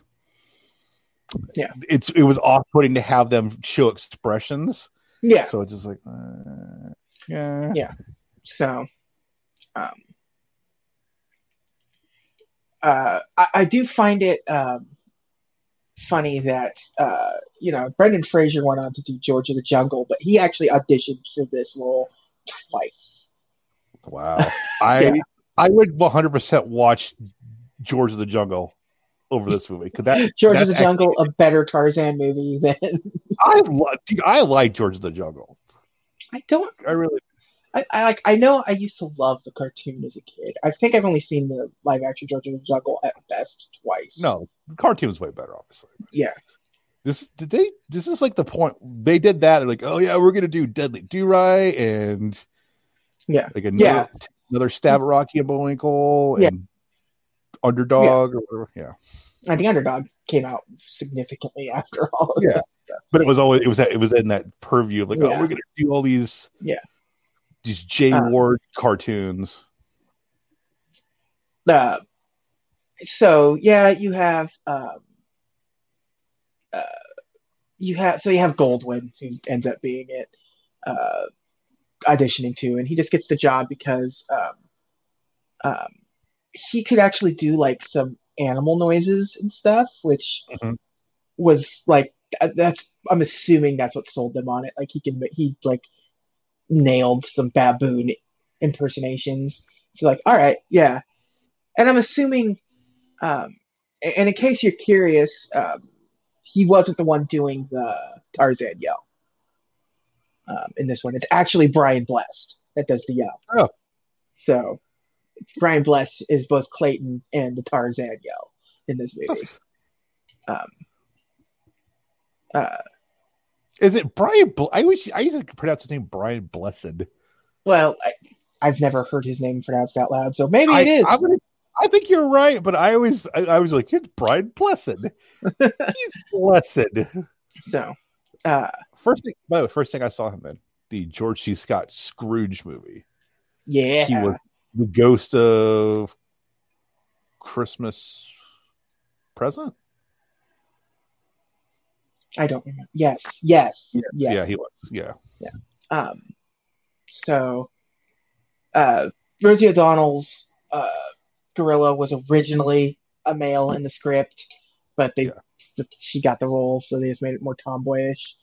Yeah. it's it was off putting to have them show expressions. yeah So it's just like, uh, yeah, Yeah. So, um, uh, I, I do find it um, funny that uh, you know Brendan Fraser went on to do George of the Jungle, but he actually auditioned for this role twice. Wow. I Yeah. I would 100 percent watch George of the Jungle over this movie because that George of the Jungle, a better Tarzan movie than I lo- dude, I like George of the Jungle. I don't. I really I, I like. I know I used to love the cartoon as a kid. I think I've only seen the live action the Jungle at best twice. no the cartoon's way better, obviously. Yeah. This did they? This is like the point they did that. They're like, oh yeah, we're gonna do Dudley Do-Right and Yeah. like another Yeah. another stab at Rocky and Bullwinkle Yeah. and Underdog or whatever. Yeah, I think Underdog came out significantly after all of Yeah. that. but it was always it was it was in that purview of like, oh, we're gonna do all these Yeah. These Jay Uh, Ward cartoons. Uh, so yeah, you have um, uh, you have so you have Goldwyn who ends up being it uh, auditioning too, and he just gets the job because um, um, he could actually do like some animal noises and stuff, which Mhm. was like uh, that's I'm assuming that's what sold them on it. Like he can he like nailed some baboon impersonations. So like, all right, yeah. And I'm assuming um, and in case you're curious, um, he wasn't the one doing the Tarzan yell. Um, in this one, it's actually Brian Blessed that does the yell. Oh. So Brian Blessed is both Clayton and the Tarzan yell in this movie. Um, uh, Is it Brian? Bl- I wish I used to pronounce his name Brian Blessed. well, I, I've never heard his name pronounced out loud, so maybe I, it is. Gonna- I think you're right, but I always I, I was like, it's Brian Blessed. He's blessed. So, uh, First thing, by the way, first thing I saw him in the George C. Scott Scrooge movie. yeah, He was the ghost of Christmas present. I don't remember. Yes, yes, yes. Yeah, he was. Yeah, yeah. Um, so, uh, Rosie O'Donnell's uh, gorilla was originally a male in the script, but they she got the role, so they just made it more tomboyish.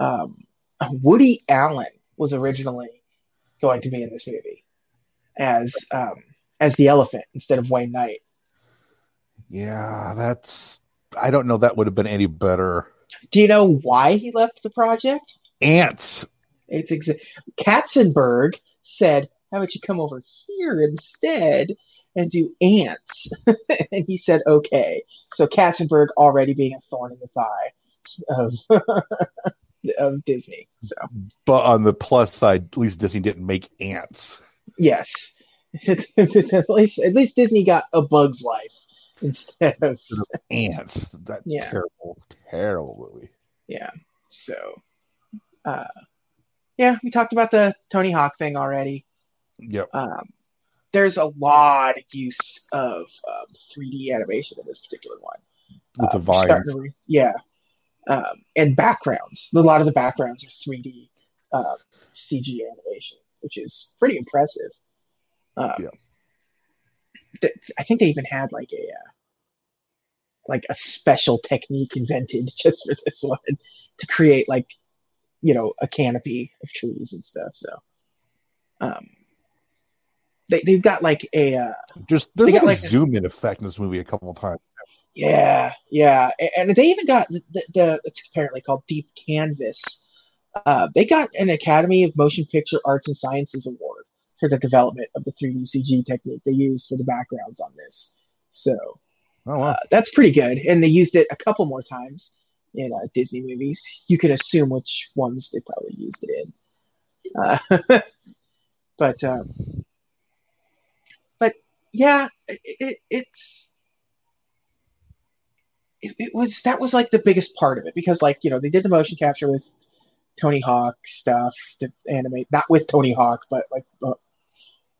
Um, Woody Allen was originally going to be in this movie as um, as the elephant instead of Wayne Knight. yeah. That's. I don't know. That would have been any better. Do you know why he left the project? Ants. It's exa- Katzenberg said, "How about you come over here instead and do ants?" and he said, "Okay." So Katzenberg already being a thorn in the thigh of of Disney. So But on the plus side, at least Disney didn't make ants. yes, at least at least Disney got a Bug's Life instead of Ants. That Yeah. terrible, terrible movie. yeah. So, uh, yeah, we talked about the Tony Hawk thing already. Yep. um, there's a lot of use of um, 3D animation in this particular one. With the Um, we're vines. re- yeah, um, and backgrounds. A lot of the backgrounds are 3D um, CG animation, which is pretty impressive. Um, Yeah. th- I think they even had like a uh, like a special technique invented just for this one to create like you know a canopy of trees and stuff. So. Um, they, they've got like a uh, Just there's They got, a like, a- zoom in effect in this movie a couple of times. yeah yeah A- and they even got the, the, the it's apparently called deep canvas uh, they got an academy of motion picture arts and sciences award for the development of the 3d cg technique they used for the backgrounds on this so Oh wow. uh, that's pretty good. And they used it a couple more times in uh, disney movies. You can assume which ones they probably used it in. Uh, but um, but yeah it, it, it's it, it was that was like the biggest part of it because like you know they did the motion capture with Tony Hawk stuff to animate not with Tony Hawk but like uh,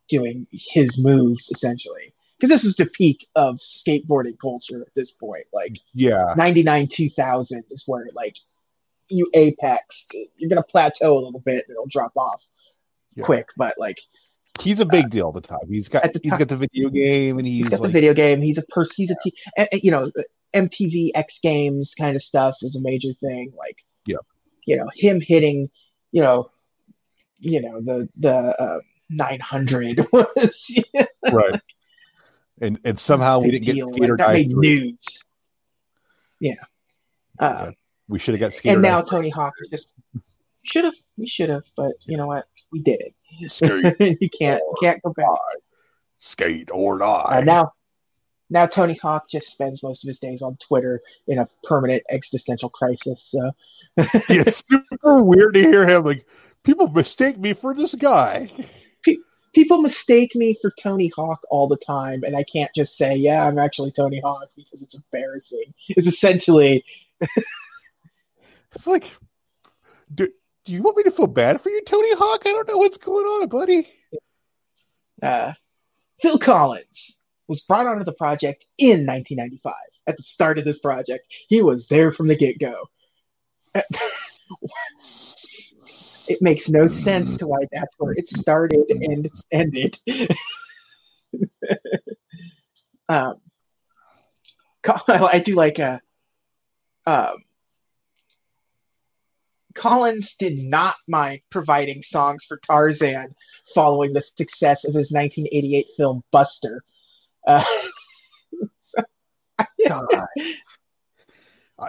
doing his moves essentially because this is the peak of skateboarding culture at this point like yeah. 99 2000 is where like you apex you're gonna plateau a little bit and it'll drop off Yeah. quick but like He's a big uh, deal at the time. He's got the he's got the video game and he's, he's got like the video game he's a person he's a t- and- and, you know mtv x games kind of stuff is a major thing like Yeah. you know him hitting you know you know the the uh, 900 was right. And and somehow we didn't deal. get Skate or Die made news yeah. Uh, We should have got Skater and now tony hawk just should have we should have but you know what? We did it. Skate, you can't can't go back. skate or die. Uh, now, now Tony Hawk just spends most of his days on Twitter in a permanent existential crisis. So, it's super weird to hear him like people mistake me for this guy. People mistake me for Tony Hawk all the time, and I can't just say, "Yeah, I'm actually Tony Hawk" because it's embarrassing. It's essentially, It's like, do, do you want me to feel bad for you, Tony Hawk? I don't know what's going on, buddy. uh, Phil Collins was brought onto the project in 1995. At the start of this project, he was there from the get go. It makes no sense to why that's where it started and it's ended. um, I do like a. Um, Collins did not mind providing songs for Tarzan following the success of his 1988 film Buster. Uh, so- God.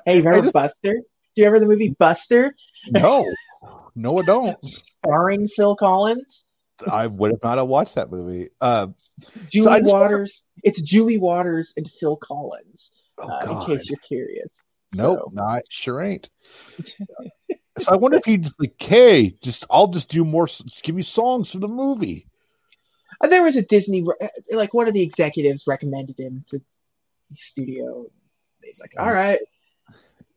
Hey, remember just- Buster? Do you remember the movie Buster, no, no, I don't. starring Phil Collins? I would have not have watched that movie. Uh, Julie just Waters. It's Julie Walters and Phil Collins. oh uh, in case you're curious. nope, So, not sure ain't. so I wonder if he's like, hey, just I'll just do more. Just give me songs for the movie. uh, there was a Disney, uh, like one of the executives recommended him to the studio. He's like, all right.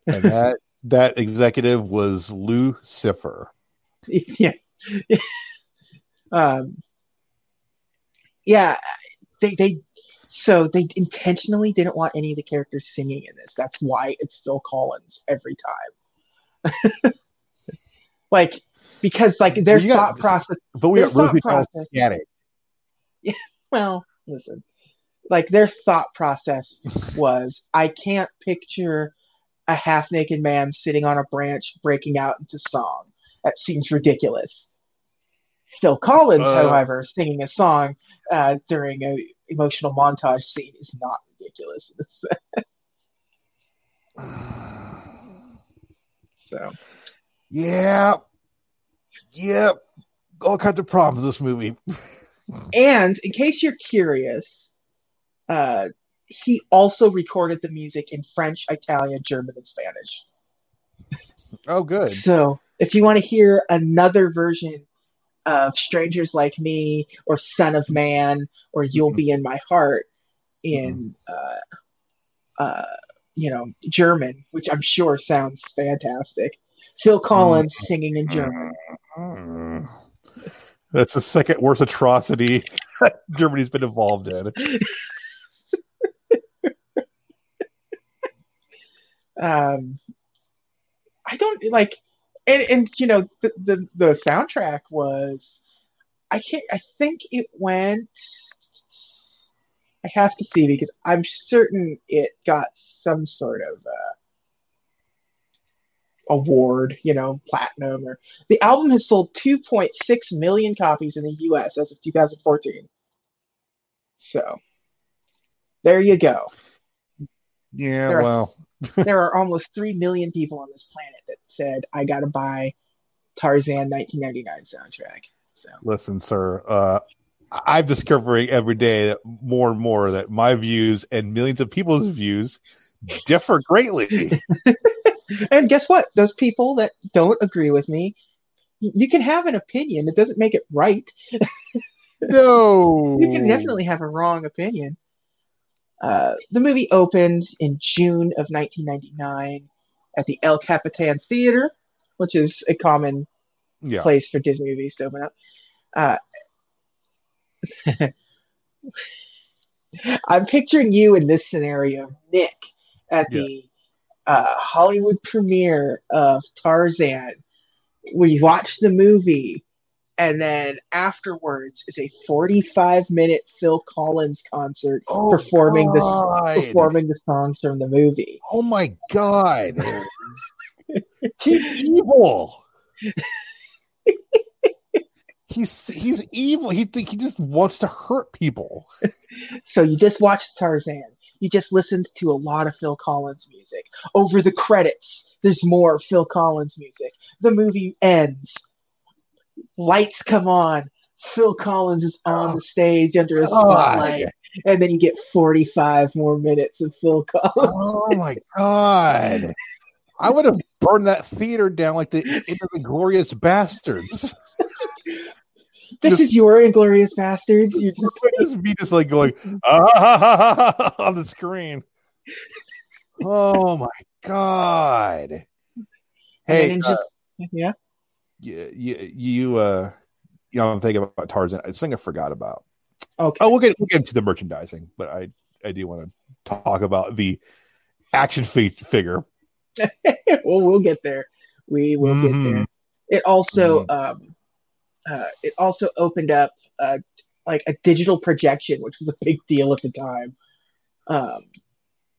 And that that executive was Lucifer. yeah. um, yeah, they they so they intentionally didn't want any of the characters singing in this. That's why it's Phil Collins every time. like because like their You got- thought process. But we got Ruby thought process- Static. Well, listen, like their thought process was, I can't picture a half naked man sitting on a branch breaking out into song. That seems ridiculous. Phil Collins, Uh. however, singing a song uh, during an emotional montage scene is not ridiculous. so, Yeah. Yep. All kinds of problems with this movie. and in case you're curious, uh, he also recorded the music in French, Italian, German, and Spanish. Oh, good. So, if you want to hear another version of Strangers Like Me or Son of Man or You'll Be in My Heart in, uh, uh, you know, German, which I'm sure sounds fantastic, Phil Collins singing in German. Mm. That's the second worst atrocity Germany's been involved in. Um, I don't like, and, and you know, the, the, the soundtrack was, I can't, I think it went, I have to see because I'm certain it got some sort of, uh, award, you know, platinum or the album has sold 2.6 million copies in the US as of 2014. So there you go. Yeah, There well, there are almost 3 million people on this planet that said, I gotta buy Tarzan 1999 soundtrack. So, listen, sir. Uh, I'm discovering every day that more and more that my views and millions of people's views differ greatly. and guess what? Those people that don't agree with me, you can have an opinion. It doesn't make it right. no, You can definitely have a wrong opinion. Uh, the movie opened in June of 1999 at the El Capitan Theater, which is a common Yeah, place for Disney movies to open up. Uh, I'm picturing you in this scenario, Nick, at the uh, Hollywood premiere of Tarzan. We watch the movie, and then afterwards is a 45 minute Phil Collins concert Oh, performing the performing the songs from the movie. Oh my god, he's evil. he's he's evil. He he just wants to hurt people. So you just watched Tarzan. You just listened to a lot of Phil Collins music. Over the credits, there's more Phil Collins music. The movie ends. Lights come on. Phil Collins is on the stage under a God. spotlight. And then you get 45 more minutes of Phil Collins. Oh my god. I would have burned that theater down like the into the glorious bastards. This Just- is your Inglorious Bastards. You just Just me just like going ah, on the screen. Oh my god. Hey, uh, just yeah. You, you, you uh you know I'm thinking about Tarzan. It's something I forgot about. Okay. Oh, we'll get we'll get into the merchandising, but I I do want to talk about the action fi- figure. well, we'll get there. We will Mhm. get there. It also um, uh, it also opened up uh, like a digital projection, which was a big deal at the time. Um,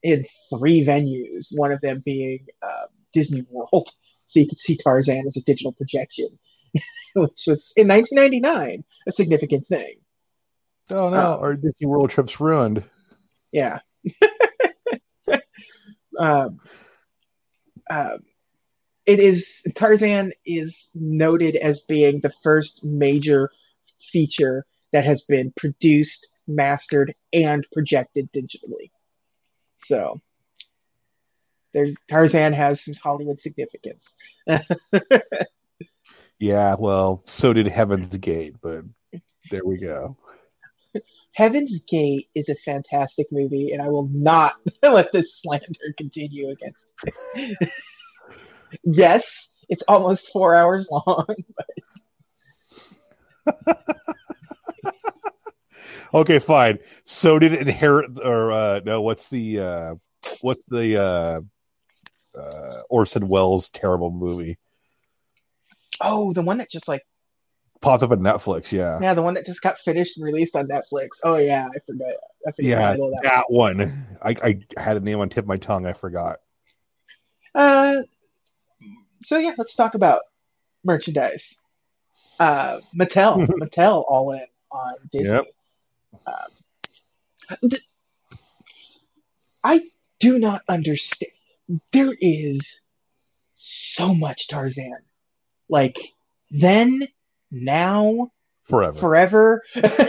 in three venues, one of them being um, Disney World, so you could see Tarzan as a digital projection, which was in 1999 a significant thing. Oh no, Uh, our Disney World trip's ruined. Yeah. um, uh, it is Tarzan is noted as being the first major feature that has been produced, mastered, and projected digitally. So there's Tarzan has some Hollywood significance. Yeah, well, so did Heaven's Gate, but there we go. Heaven's Gate is a fantastic movie, and I will not let this slander continue against it. yes, it's almost four hours long. Okay, fine. So did Inherit or uh no, what's the uh what's the uh uh Orson Welles terrible movie? Oh, the one that just like Popped up on Netflix, yeah. yeah, the one that just got finished and released on Netflix. Oh yeah, I forgot. I forgot Yeah, that. that one. I, I had a name on tip of my tongue, I forgot. Uh, so yeah, let's talk about merchandise. Uh, Mattel, Mattel, all in on Disney. Yep. Um, th- I do not understand. There is so much Tarzan. Like then, now, Forever. forever.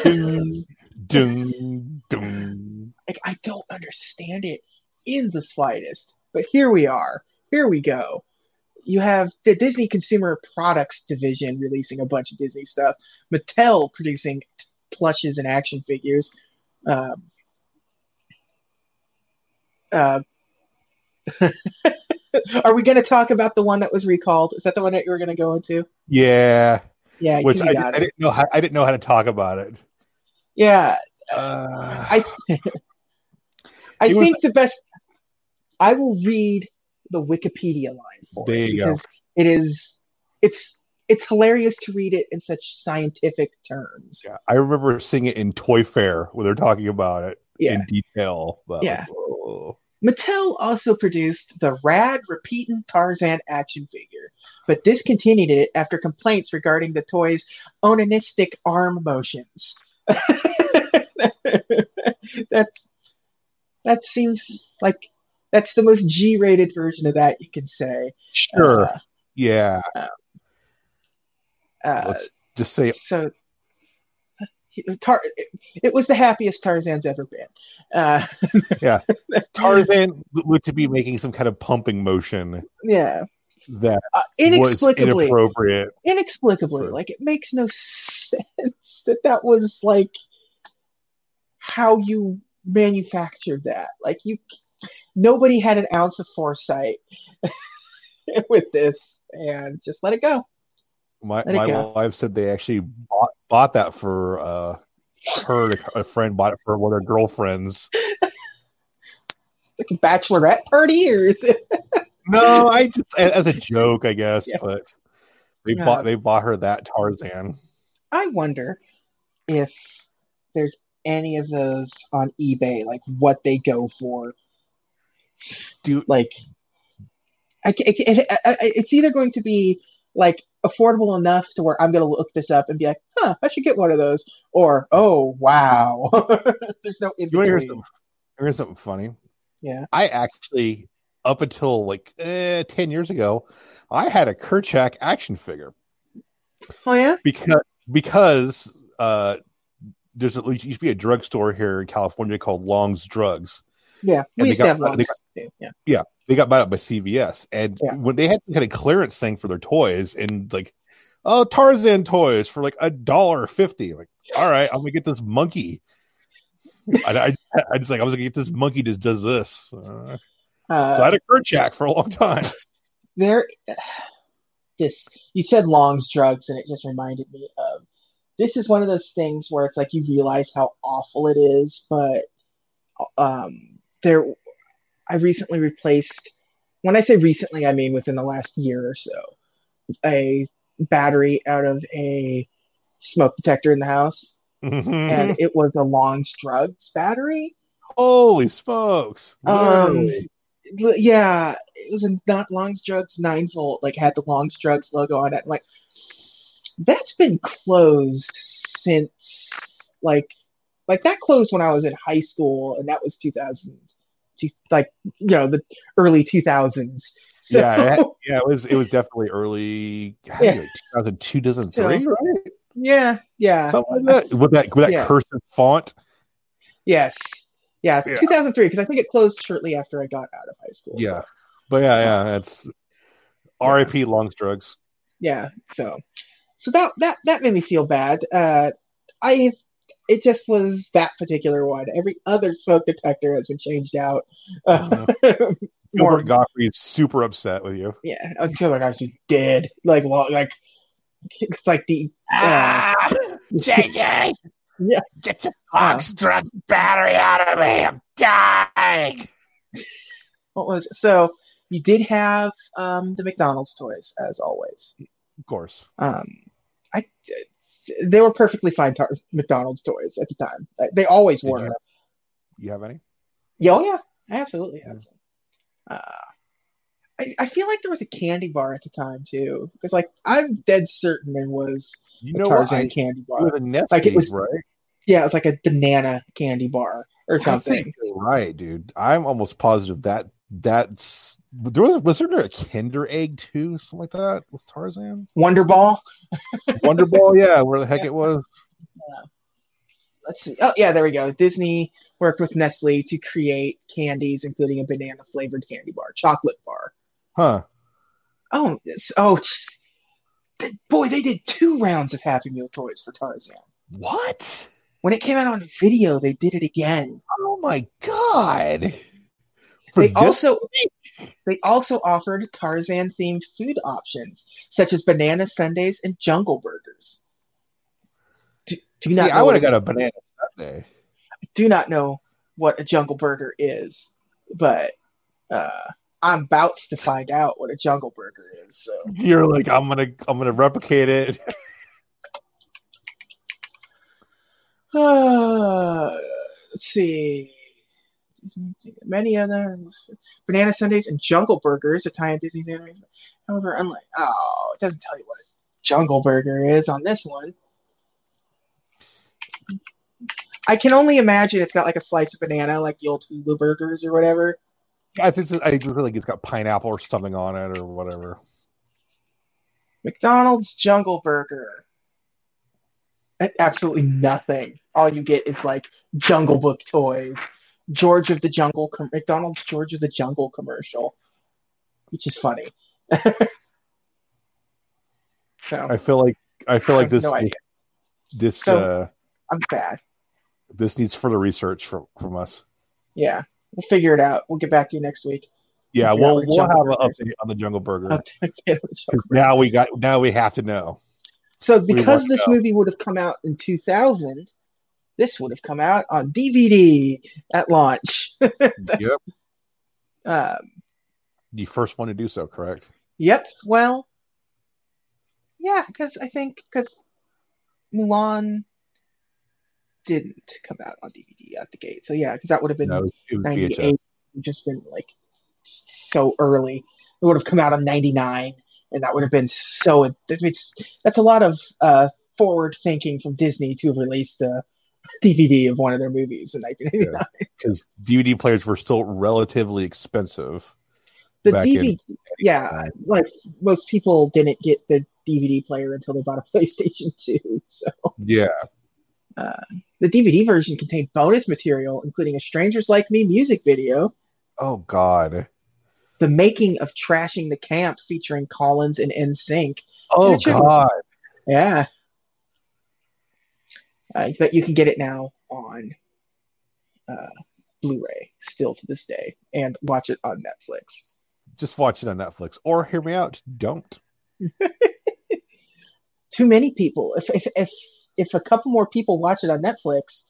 dun, dun, dun. like I don't understand it in the slightest. But here we are. Here we go. You have the Disney Consumer Products division releasing a bunch of Disney stuff. Mattel producing t- plushes and action figures. Um, uh, are we going to talk about the one that was recalled? Is that the one that you were going to go into? Yeah. Yeah, Which I, I didn't know how I didn't know how to talk about it. Yeah, Uh, I I It was- think the best. I will read the Wikipedia line for There it you go. because it is it's it's hilarious to read it in such scientific terms. yeah, I remember seeing it in Toy Fair where they're talking about it Yeah. in detail. Yeah. oh. Mattel also produced the Rad Repeatin' Tarzan action figure, but discontinued it after complaints regarding the toy's onanistic arm motions. that that seems like that's the most G-rated version of that you can say. Sure. Uh, yeah. uh, Let's just say so Tar- it was the happiest Tarzan's ever been. Uh, Tarzan looked to be making some kind of pumping motion yeah, that uh, was inexplicably, inappropriate. inexplicably, For- like it makes no sense that that was like how you manufactured that. Like you, nobody had an ounce of foresight with this, and just let it go. My my go. wife said they actually bought, bought that for uh, her. A friend bought it for one of their girlfriends. Like a bachelorette party, or is it? No, I just as a joke, I guess. Yeah. But they Yeah. bought they bought her that Tarzan. I wonder if there's any of those on eBay, like what they go for. Do Like, I, it, it, I- I- it's either going to be like affordable enough to where I'm going to look this up and be like, huh, I should get one of those, or oh wow, there's no in you hear something? Here's something funny. Yeah. I actually up until like eh, ten years ago, I had a Kerchak action figure Oh yeah, because because uh, there's at least used to be a drugstore here in California called Long's Drugs. Yeah. We used to have longs got- too. Yeah. they got bought up by CVS, and Yeah. when they had some kind of clearance thing for their toys, and like, oh Tarzan toys for like a dollar fifty. Like, all right, I'm gonna get this monkey. I, I, I just like I was gonna get this monkey that does this. Uh, Uh, so I had a Kerchak for a long time. there this you said long's drugs and it just reminded me of this is one of those things where it's like you realize how awful it is but um there i recently replaced when i say recently i mean within the last year or so a battery out of a smoke detector in the house Mm-hmm. and it was a long's drugs battery Holy smokes! Um, yeah, it was a not Long's Drugs nine volt, like had the Long's Drugs logo on it. Like that's been closed since like like that closed when I was in high school, and that was 2000 two, like you know the early 2000s. So yeah, it, yeah, it was it was definitely early Yeah. like 2002, 2003, right? yeah, yeah, Something like that. With that with that Yeah. cursive font. yes, yeah, Yeah. 2003 because I think it closed shortly after I got out of high school. so- Yeah. But yeah, yeah, that's R.I.P. Longs Drugs. yeah so so that that that made me feel bad uh i it just was that particular one every other smoke detector has been changed out uh, more Gilbert Gottfried is super upset with you. yeah until like i was just dead like lo- like it's like the uh, JJ! Yeah. Get the Foxtrot battery out of me! I'm dying! what was it? so you did have um the mcdonald's toys as always Of course. um i they were perfectly fine tar- mcdonald's toys at the time they always Did were you? You have any? Yeah, oh yeah, I absolutely had some. Uh, I, I feel like there was a candy bar at the time too, because like I'm dead certain there was You a know? Tarzan I, candy it bar. was Like, it was- right? Yeah, it's like a banana candy bar or something. right, dude. I'm almost positive that that's there was was there a Kinder Egg too, something like that with Tarzan, Wonder Ball. Wonder Ball, yeah, where the heck it was. Let's see. Oh yeah, there we go. Disney worked with Nestle to create candies, including a banana flavored candy bar, chocolate bar. Huh? Oh, this, oh, boy, they did two rounds of Happy Meal toys for Tarzan. What? When it came out on video, they did it again. Oh my god! For They also they also offered Tarzan themed food options such as banana sundaes and jungle burgers. Do, do see, not I would have got a banana Sunday. do not know what a jungle burger is, but uh, I'm about to find out what a jungle burger is. So You're like, I'm gonna, I'm gonna replicate it. uh, let's see. Many other banana sundaes and jungle burgers, Italian Disney's animation. However, unlike oh, it doesn't tell you what a jungle burger is on this one. I can only imagine it's got like a slice of banana, like the old Hula burgers or whatever. I think it's- I feel like it's got pineapple or something on it or whatever. McDonald's Jungle Burger. Absolutely nothing. All you get is like Jungle Book toys, George of the Jungle, com- McDonald's George of the Jungle commercial, which is funny. so I feel like, I feel like have this, no idea. this, So- uh, I'm bad. this needs further research from from us. Yeah, we'll figure it out. We'll get back to you next week. Yeah, Yeah, we'll we'll have an update on the Jungle Burger. Update on the Jungle Now we got, now we have to know. So because this know? movie would have come out in 2000, this would have come out on DVD at launch. yep, um, the first one to do so, correct? Yep. Well, yeah, because I think because Mulan didn't come out on DVD at the gate, so yeah, because that would have been No, it was, it was ninety VHS. eight, just been like so early. It would have come out on ninety nine, and that would have been so. It's that's a lot of uh, forward thinking from Disney to have released a DVD of one of their movies in nineteen eighty nine. because DVD players were still relatively expensive. The back in DVD, yeah, like most people didn't get the DVD player until they bought a PlayStation 2. So Yeah, uh, the DVD version contained bonus material, including a Strangers Like Me music video, Oh God. the making of Trashing the Camp featuring Collins and NSYNC. Oh God. Yeah. Uh, but you can get it now on uh, Blu-ray, still to this day, and watch it on Netflix. Just watch it on Netflix. Or hear me out. Don't. too many people. If if if if a couple more people watch it on Netflix,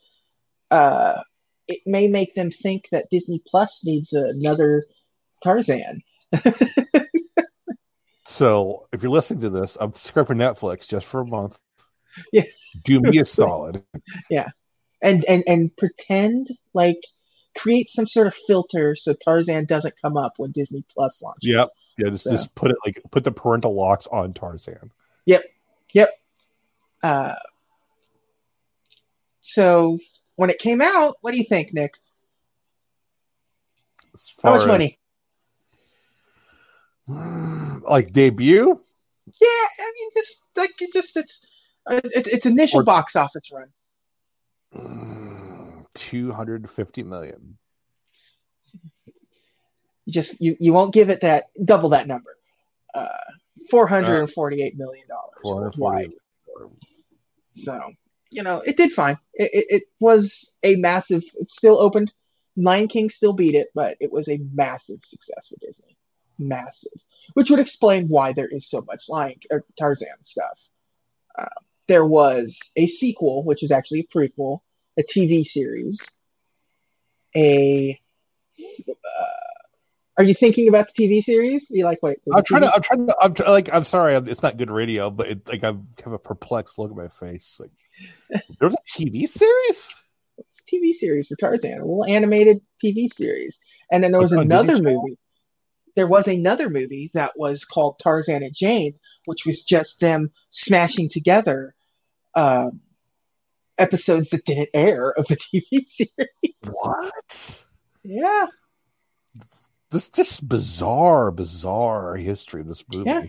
uh, it may make them think that Disney Plus needs another Tarzan. So if you're listening to this, I'm subscribed for Netflix just for a month. Yeah. Do me a solid. Yeah, and and and pretend like create some sort of filter so Tarzan doesn't come up when Disney Plus launches. Yep. Yeah, just Yeah. just put it like put the parental locks on Tarzan. Yep. Yep. Uh, so when it came out, what do you think, Nick? How much as- money? Like debut? Yeah, I mean, just like it just it's it's its initial Or- box office run. Two hundred fifty million. You just you you won't give it that double that number. Uh, four hundred and forty-eight million dollars worldwide. So you know, it did fine. It, it it was a massive. It still opened. Lion King still beat it, but it was a massive success for Disney. Massive, which would explain why there is so much Lion or Tarzan stuff. Uh, there was a sequel, which is actually a prequel, a TV series. A uh, are you thinking about the TV series? You like wait? I'm trying to. I'm trying to. I'm try, like. I'm sorry. It's not good radio, but it, like I have a perplexed look at my face. Like there was a TV series. It's a TV series for Tarzan, a little animated TV series. And then there was Was another Channel? movie. There was another movie that was called Tarzan and Jane, which was just them smashing together um, episodes that didn't air of the TV series. What? Yeah, This just bizarre, bizarre history of this movie. Yeah.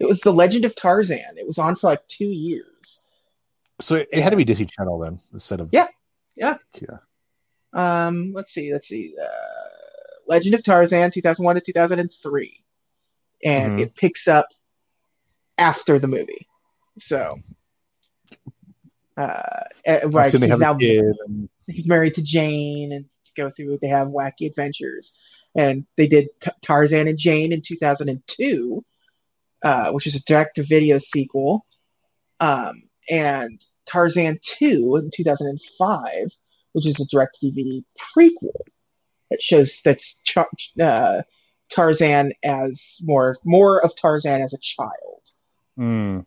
it was The Legend of Tarzan. It was on for like two years. So it, it had to be Disney Channel then, instead of Yeah, yeah. yeah. Um, let's see, let's see. Uh, Legend of Tarzan, 2001 to 2003. And Mhm. it picks up after the movie. So, uh, eh, right, he's now a kid. And, he's married to Jane and go through, they have wacky adventures. And they did T- Tarzan and Jane in 2002, uh, which was a direct to video sequel. Um, and Tarzan 2 in 2005, which is a direct DVD prequel that shows that's uh, Tarzan as more more of Tarzan as a child. Hmm.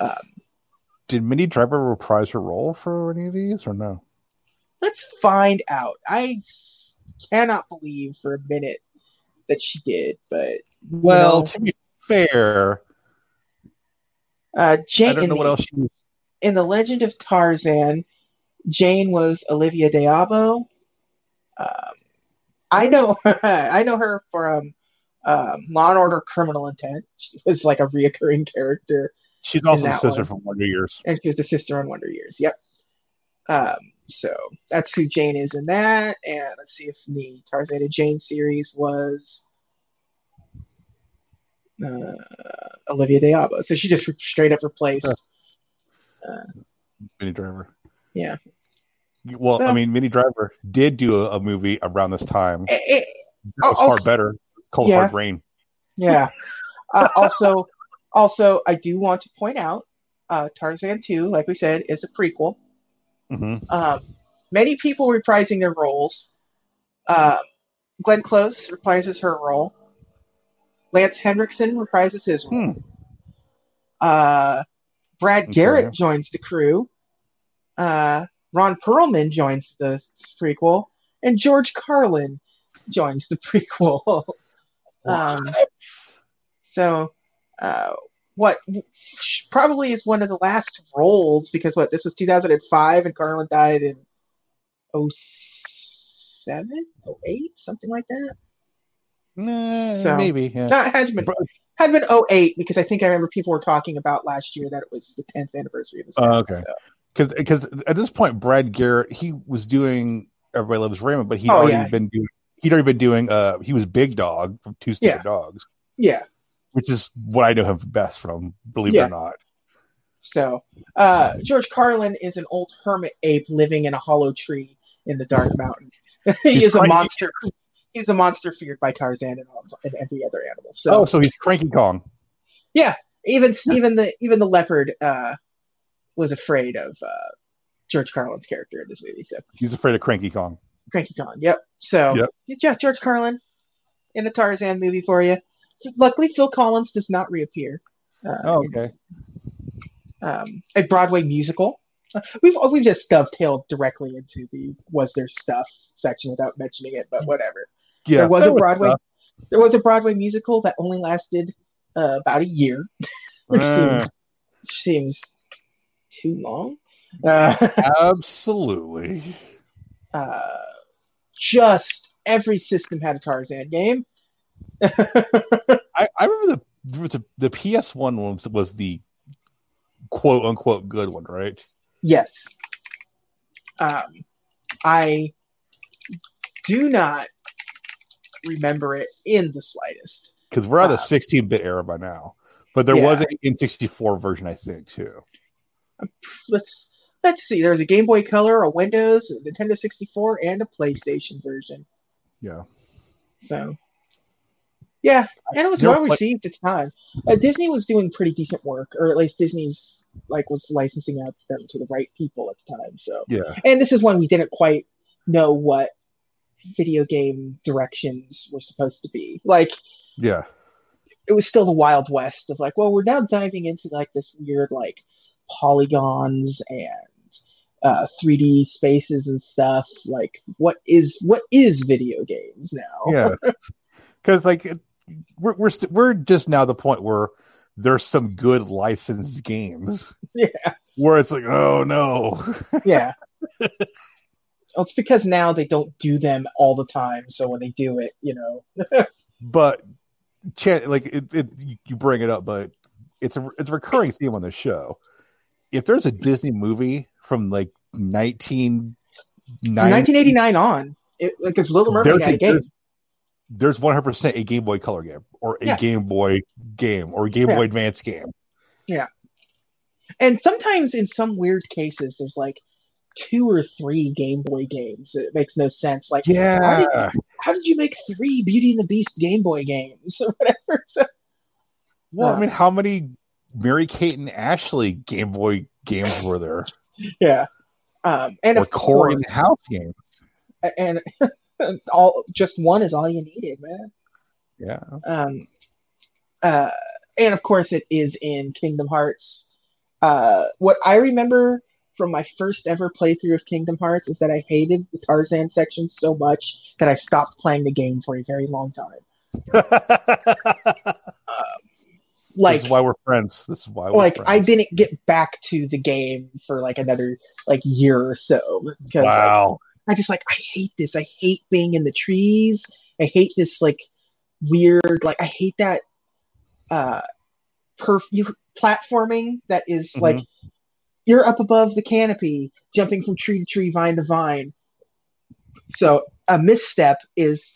Um, Did Minnie Driver reprise her role for any of these or no? let's find out. I cannot believe for a minute that she did, but Well, know- to be fair, uh, Jane I don't in know what the- else she was. in the Legend of Tarzan, Jane was Olivia d'Abo. Um, I know I know her from um, Law and Order: Criminal Intent. She was like a reoccurring character, She's also the sister one. from Wonder Years. and she was the sister on Wonder Years. Yep. Um, so that's who Jane is in that. And let's see if the Tarzan and Jane series was uh, Olivia d'Abo. So she just straight up replaced. Minnie Driver. Yeah. Well, So- I mean, Minnie Driver did do a, a movie around this time. Eh, eh, It was far better. Cold Yeah. Hard Rain. Yeah. Uh, also, also, I do want to point out, uh, Tarzan 2, like we said, is a prequel. hmm Um, many people reprising their roles. Um, Glenn Close reprises her role. Lance Henriksen reprises his role. Hmm. Uh, Brad Okay. Garrett joins the crew. Uh, Ron Perlman joins the prequel, and George Carlin joins the prequel. um, so, uh, what probably is one of the last roles because what this was 2005 and Carlin died in 07, 08, something like that. Nah, So- maybe. Yeah. No, it had been had been 08 because I think I remember people were talking about last year that it was the 10th anniversary of the Oh, series, okay. so. Because because at this point, Brad Garrett he was doing Everybody Loves Raymond, but he'd Oh, already yeah. been doing he'd already been doing uh he was Big Dog from Two Stupid Yeah. Dogs, Yeah. Which is what I know him best from. Believe it or not. So, uh, George Carlin is an old hermit ape living in a hollow tree in the Dark Mountain. he is a monster. He's a monster feared by Tarzan and, all, and every other animal. So, oh, so he's Cranky Kong. Yeah, even even the even the leopard uh, was afraid of uh, George Carlin's character in this movie. So, He's afraid of Cranky Kong. Cranky Kong. Yep. So, Yep. yeah, George Carlin in a Tarzan movie for you. Luckily, Phil Collins does not reappear. Uh, Oh, okay. um, a Broadway musical. Uh, We've we've just dovetailed directly into the was there stuff section without mentioning it, but whatever. Yeah, there was a Broadway stuff. there was a Broadway musical that only lasted uh, about a year, which Ah. seems seems too long. Uh, Absolutely. uh, just every system had a Tarzan game. I, I remember the the, PS One was was the quote unquote good one, right? yes. Um, I do not remember it in the slightest. Because we're at Uh, the 16 bit era by now, but there yeah. was an N64 version, I think, too. Let's let's see. There's a Game Boy Color, a Windows, a Nintendo 64, and a PlayStation version. Yeah. So, yeah, and it was well received at the time. Uh, Disney was doing pretty decent work, or at least Disney's like was licensing out them to the right people at the time. So, Yeah. and this is when we didn't quite know what video game directions were supposed to be. Like, Yeah. it was still the Wild West of like, well, we're now diving into like this weird like polygons and uh, 3D spaces and stuff. Like, what is what is video games now? Yeah. Because, like, we're, we're, st- we're just now the point where there's some good licensed games Yeah, where it's like, oh no. yeah. well, it's because now they don't do them all the time. So when they do it, you know, but like it, it, you bring it up, but it's a it's a recurring theme on the show. If there's a Disney movie from like 1990, 1989 on, it, like, because Little Mermaid a, a game. There's, there's 100% a Game Boy Color game or a Yeah. Game Boy game or a Game Yeah. Boy Advance game. Yeah. And sometimes in some weird cases, there's like two or three Game Boy games. It makes no sense. Like, how did, Yeah. how did you make three Beauty and the Beast Game Boy games or whatever? So, Well, Uh, I mean, how many Mary Kate and Ashley Game Boy games were there? yeah. Um, and or Corey course, in House games? and all just one is all you needed, man. Yeah. Um, uh, and of course, it is in Kingdom Hearts. Uh, what I remember from my first ever playthrough of Kingdom Hearts is that I hated the Tarzan section so much that I stopped playing the game for a very long time. Like, this is why we're friends. This is why we're like friends. I didn't get back to the game for like another like year or so because like, Wow. I just like I hate this. I hate being in the trees. I hate this like weird like I hate that uh perf you platforming that is Mhm. like you're up above the canopy, jumping from tree to tree, vine to vine. So a misstep is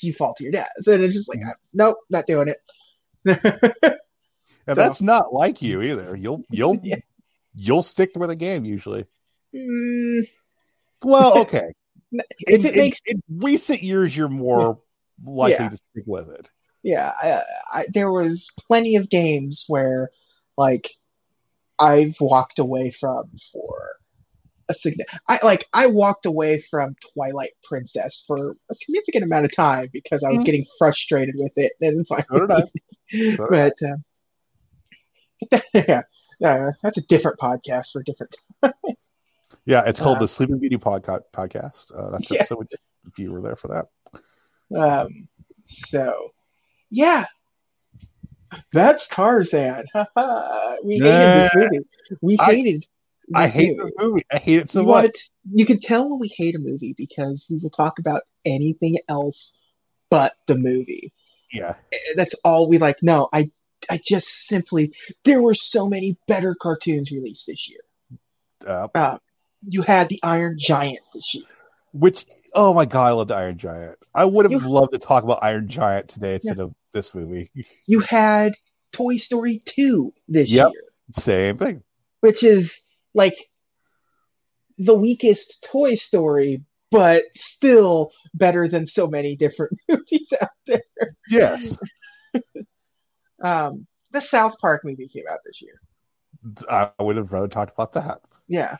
you fall to your death. And it's just like nope, not doing it. And So- that's not like you either. You'll you'll Yeah. you'll stick with a game usually. Mm, Well, okay. if in, it makes in, in recent years, you're more likely Yeah. to stick with it. yeah I, I, there was plenty of games where like i've walked away from for a significant. I like I walked away from Twilight Princess for a significant amount of time because I was Mhm. getting frustrated with it. And finally, So did So but um, yeah, uh, that's a different podcast for a different. Yeah, it's called Uh, the Sleeping Beauty podca- podcast. Uh, that's Yeah. episode if you were there for that. Um, so, yeah, that's Tarzan. we hated this movie. We I- hated. I this hate movie. this movie. I hate it so you much. you can tell when we hate a movie because we will talk about anything else but the movie. Yeah, That's all we like. No, I I just simply there were so many better cartoons released this year. uh, Uh, you had the Iron Giant this year. which oh my god, I love the Iron Giant. I would have You- loved to talk about Iron Giant today instead of this movie. You had Toy Story 2 this Yep. year, Same thing. which is like the weakest Toy Story, but still better than so many different movies out there. Yes, Um, the South Park movie came out this year. I would have rather talked about that. Yeah,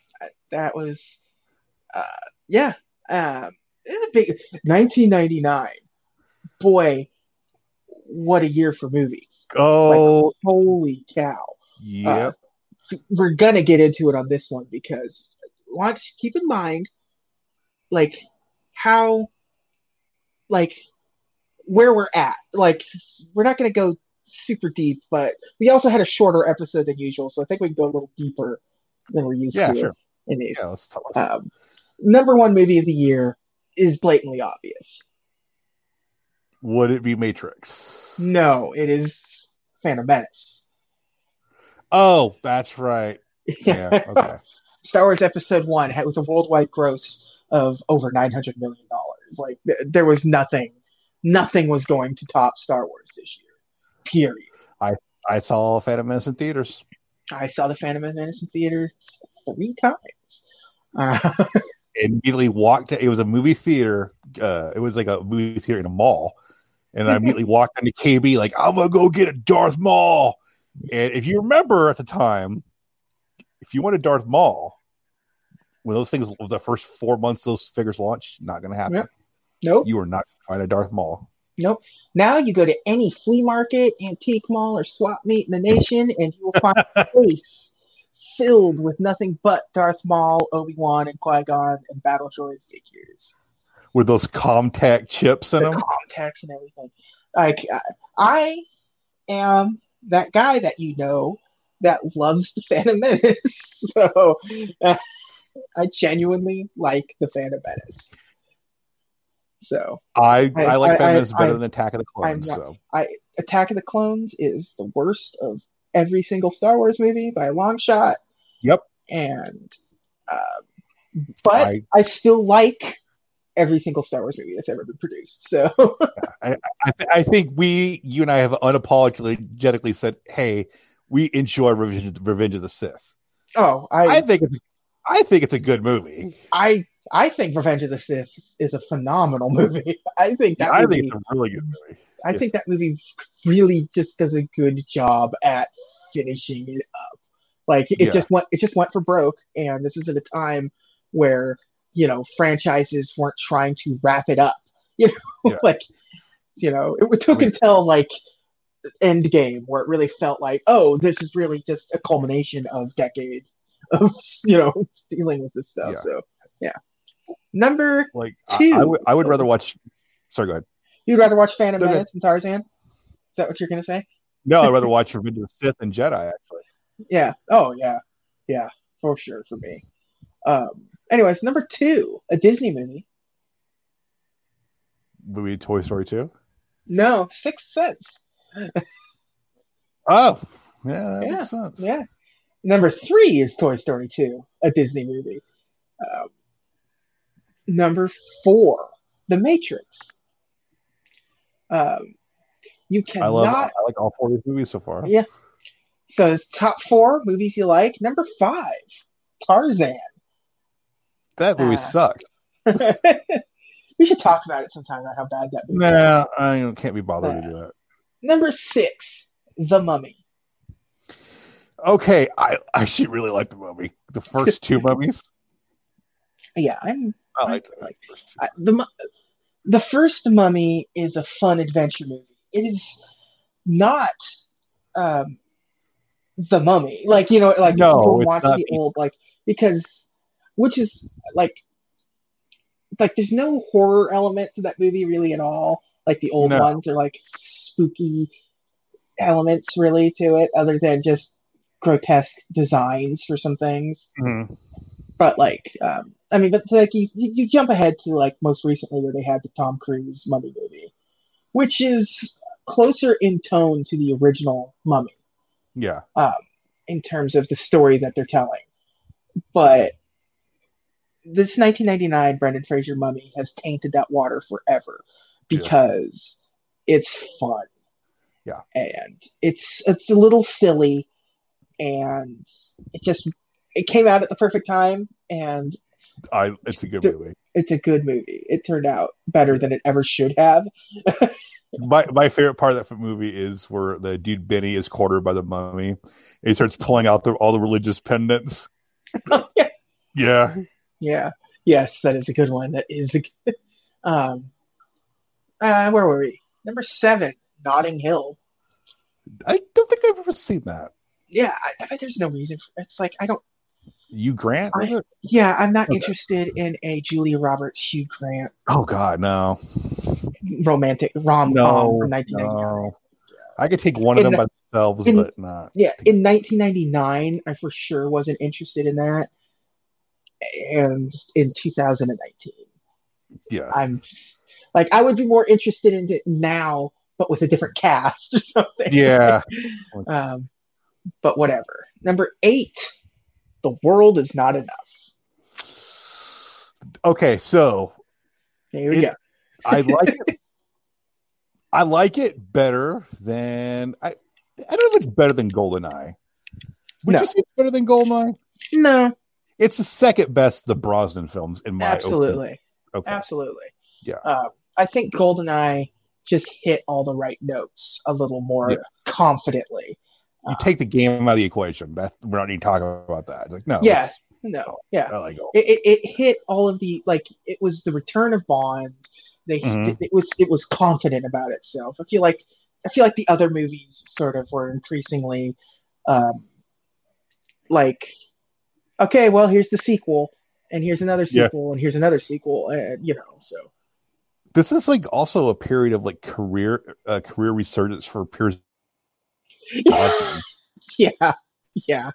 that was, uh, yeah, it was a big 1999. Boy, what a year for movies! Oh, Holy cow! yeah. We're gonna get into it on this one because watch. keep in mind, like how, like where we're at. Like we're not gonna go super deep, but we also had a shorter episode than usual, so I think we can go a little deeper than we're used Yeah, to sure. In these. yeah, let's talk. Let's, Um, number one movie of the year, is blatantly obvious. Would it be Matrix? No, it is Phantom Menace. Oh, that's right. Yeah. Okay. Star Wars Episode One had with a worldwide gross of over nine hundred million dollars. Like there was nothing, nothing was going to top Star Wars this year. Period. I I saw Phantom Menace in theaters. I saw the Phantom Menace in theaters three times. Uh, Immediately walked. It was a movie theater. Uh, it was like a movie theater in a mall, and I immediately walked into KB like I'm gonna go get a Darth Maul. And if you remember at the time, if you wanted Darth Maul, when those things the first four months those figures launched, not gonna happen. Yep. nope, You are not gonna find a Darth Maul. nope. Now you go to any flea market, antique mall, or swap meet in the nation, and you will find a place filled with nothing but Darth Maul, Obi Wan, and Qui Gon and Battle Droid figures. with those CommTech chips in the them. contacts and everything. Like I, I am that guy that you know that loves the Phantom Menace. so uh, I genuinely like the Phantom Menace. So I, I, I- like I- Phantom Menace better I- than Attack of the Clones. not- So I Attack of the Clones is the worst of every single Star Wars movie by a long shot. Yep. And um, but I, I, still like every single Star Wars movie that's ever been produced. So I, th- I think we, you and I, have unapologetically said, "Hey, we enjoy Revenge, Revenge of the Sith." oh, I I think it's, I think it's a good movie. I I think Revenge of the Sith is a phenomenal movie. I think that I movie, think it's a really good movie. I think that movie really just does a good job at finishing it up. Like it Yeah. just went it just went for broke, and this is at a time where you know franchises weren't trying to wrap it up. You know, Yeah. like you know it took I mean- until like Endgame where it really felt like oh this is really just a culmination of decade of you know dealing with this stuff. Yeah. So yeah, number Like Two. I would, I would rather watch. Sorry, go ahead. You'd rather watch Phantom Okay. Menace and Tarzan? Is that what you're gonna say? No, I'd rather watch Revenge of Sith than Jedi. Actually, Yeah. Oh yeah. Yeah, for sure for me. Um anyways, number two, a Disney movie. movie Toy Story two. No, Sixth Sense. Oh, yeah, that Yeah, makes sense. Yeah. Number three is Toy Story 2, a Disney movie. Um, number four, The Matrix. Um, you I love. cannot. I like all four of these movies so far. Yeah. So it's top four movies you like. Number five, Tarzan. That movie Ah. sucked. we should talk about it sometime about how bad that movie. is. Nah, I can't be bothered to do that. Number six, The Mummy. Okay, I actually really like the movie. The first two mummies. Yeah, I'm I like the Like- first. I, the the first Mummy is a fun adventure movie. It is not um, the Mummy, like you know, like No, people watch the old like because which is like like there's no horror element to that movie really at all. Like the old No. ones are like spooky elements really to it, other than just grotesque designs for some things Mhm. But like um i mean but like you you jump ahead to like most recently where they had the tom cruise mummy movie which is closer in tone to the original mummy. Yeah, in terms of the story that they're telling. But this 1999 brendan fraser mummy has tainted that water forever because it's fun. Yeah. and it's it's a little silly and it just it came out at the perfect time and I. It's a good The- movie. it's a good movie. It turned out better than it ever should have. My my favorite part of that movie is where the dude Benny is cornered by the mummy. And he starts pulling out the, all the religious pendants. yeah. Yeah, Yeah. Yes, that is a good one. That is a good. Um, uh, where were we? Number seven, Notting Hill. I don't think I've ever seen that. Yeah, I, I bet there's no reason. For, it's like I don't. You Grant? I- Yeah, I'm not Okay. interested in a Julia Roberts, Hugh Grant Oh God, no, romantic rom com no, from 1999. no. I could take one of In them by themselves, in- but not. Yeah, in 1999, I for sure wasn't interested in that, and in 2019, Yeah. I'm just, like I would be more interested in it now, but with a different cast or something. Yeah. Um, but whatever. Number eight, the world is not enough. Okay, so Here we go. I like it. I like it better than I. I don't know if it's better than Goldeneye. Would No. you say it's better than Goldeneye? No, It's the second best of the Brosnan films in my absolutely, opinion. Okay. absolutely. Yeah. Um, I think Goldeneye just hit all the right notes a little more Yeah. confidently. You take the game out of the equation. That, we're not even talking about that. Like no. Yeah. No, yeah. Like it, it, it hit all of the like it was the return of Bond. They Mhm. it, it was it was confident about itself. I feel like I feel like the other movies sort of were increasingly um like okay, well here's the sequel and here's another Yeah. sequel and here's another sequel and you know, so This is like also a period of like career uh, career resurgence for Pierce Brosnan. yeah. Yeah.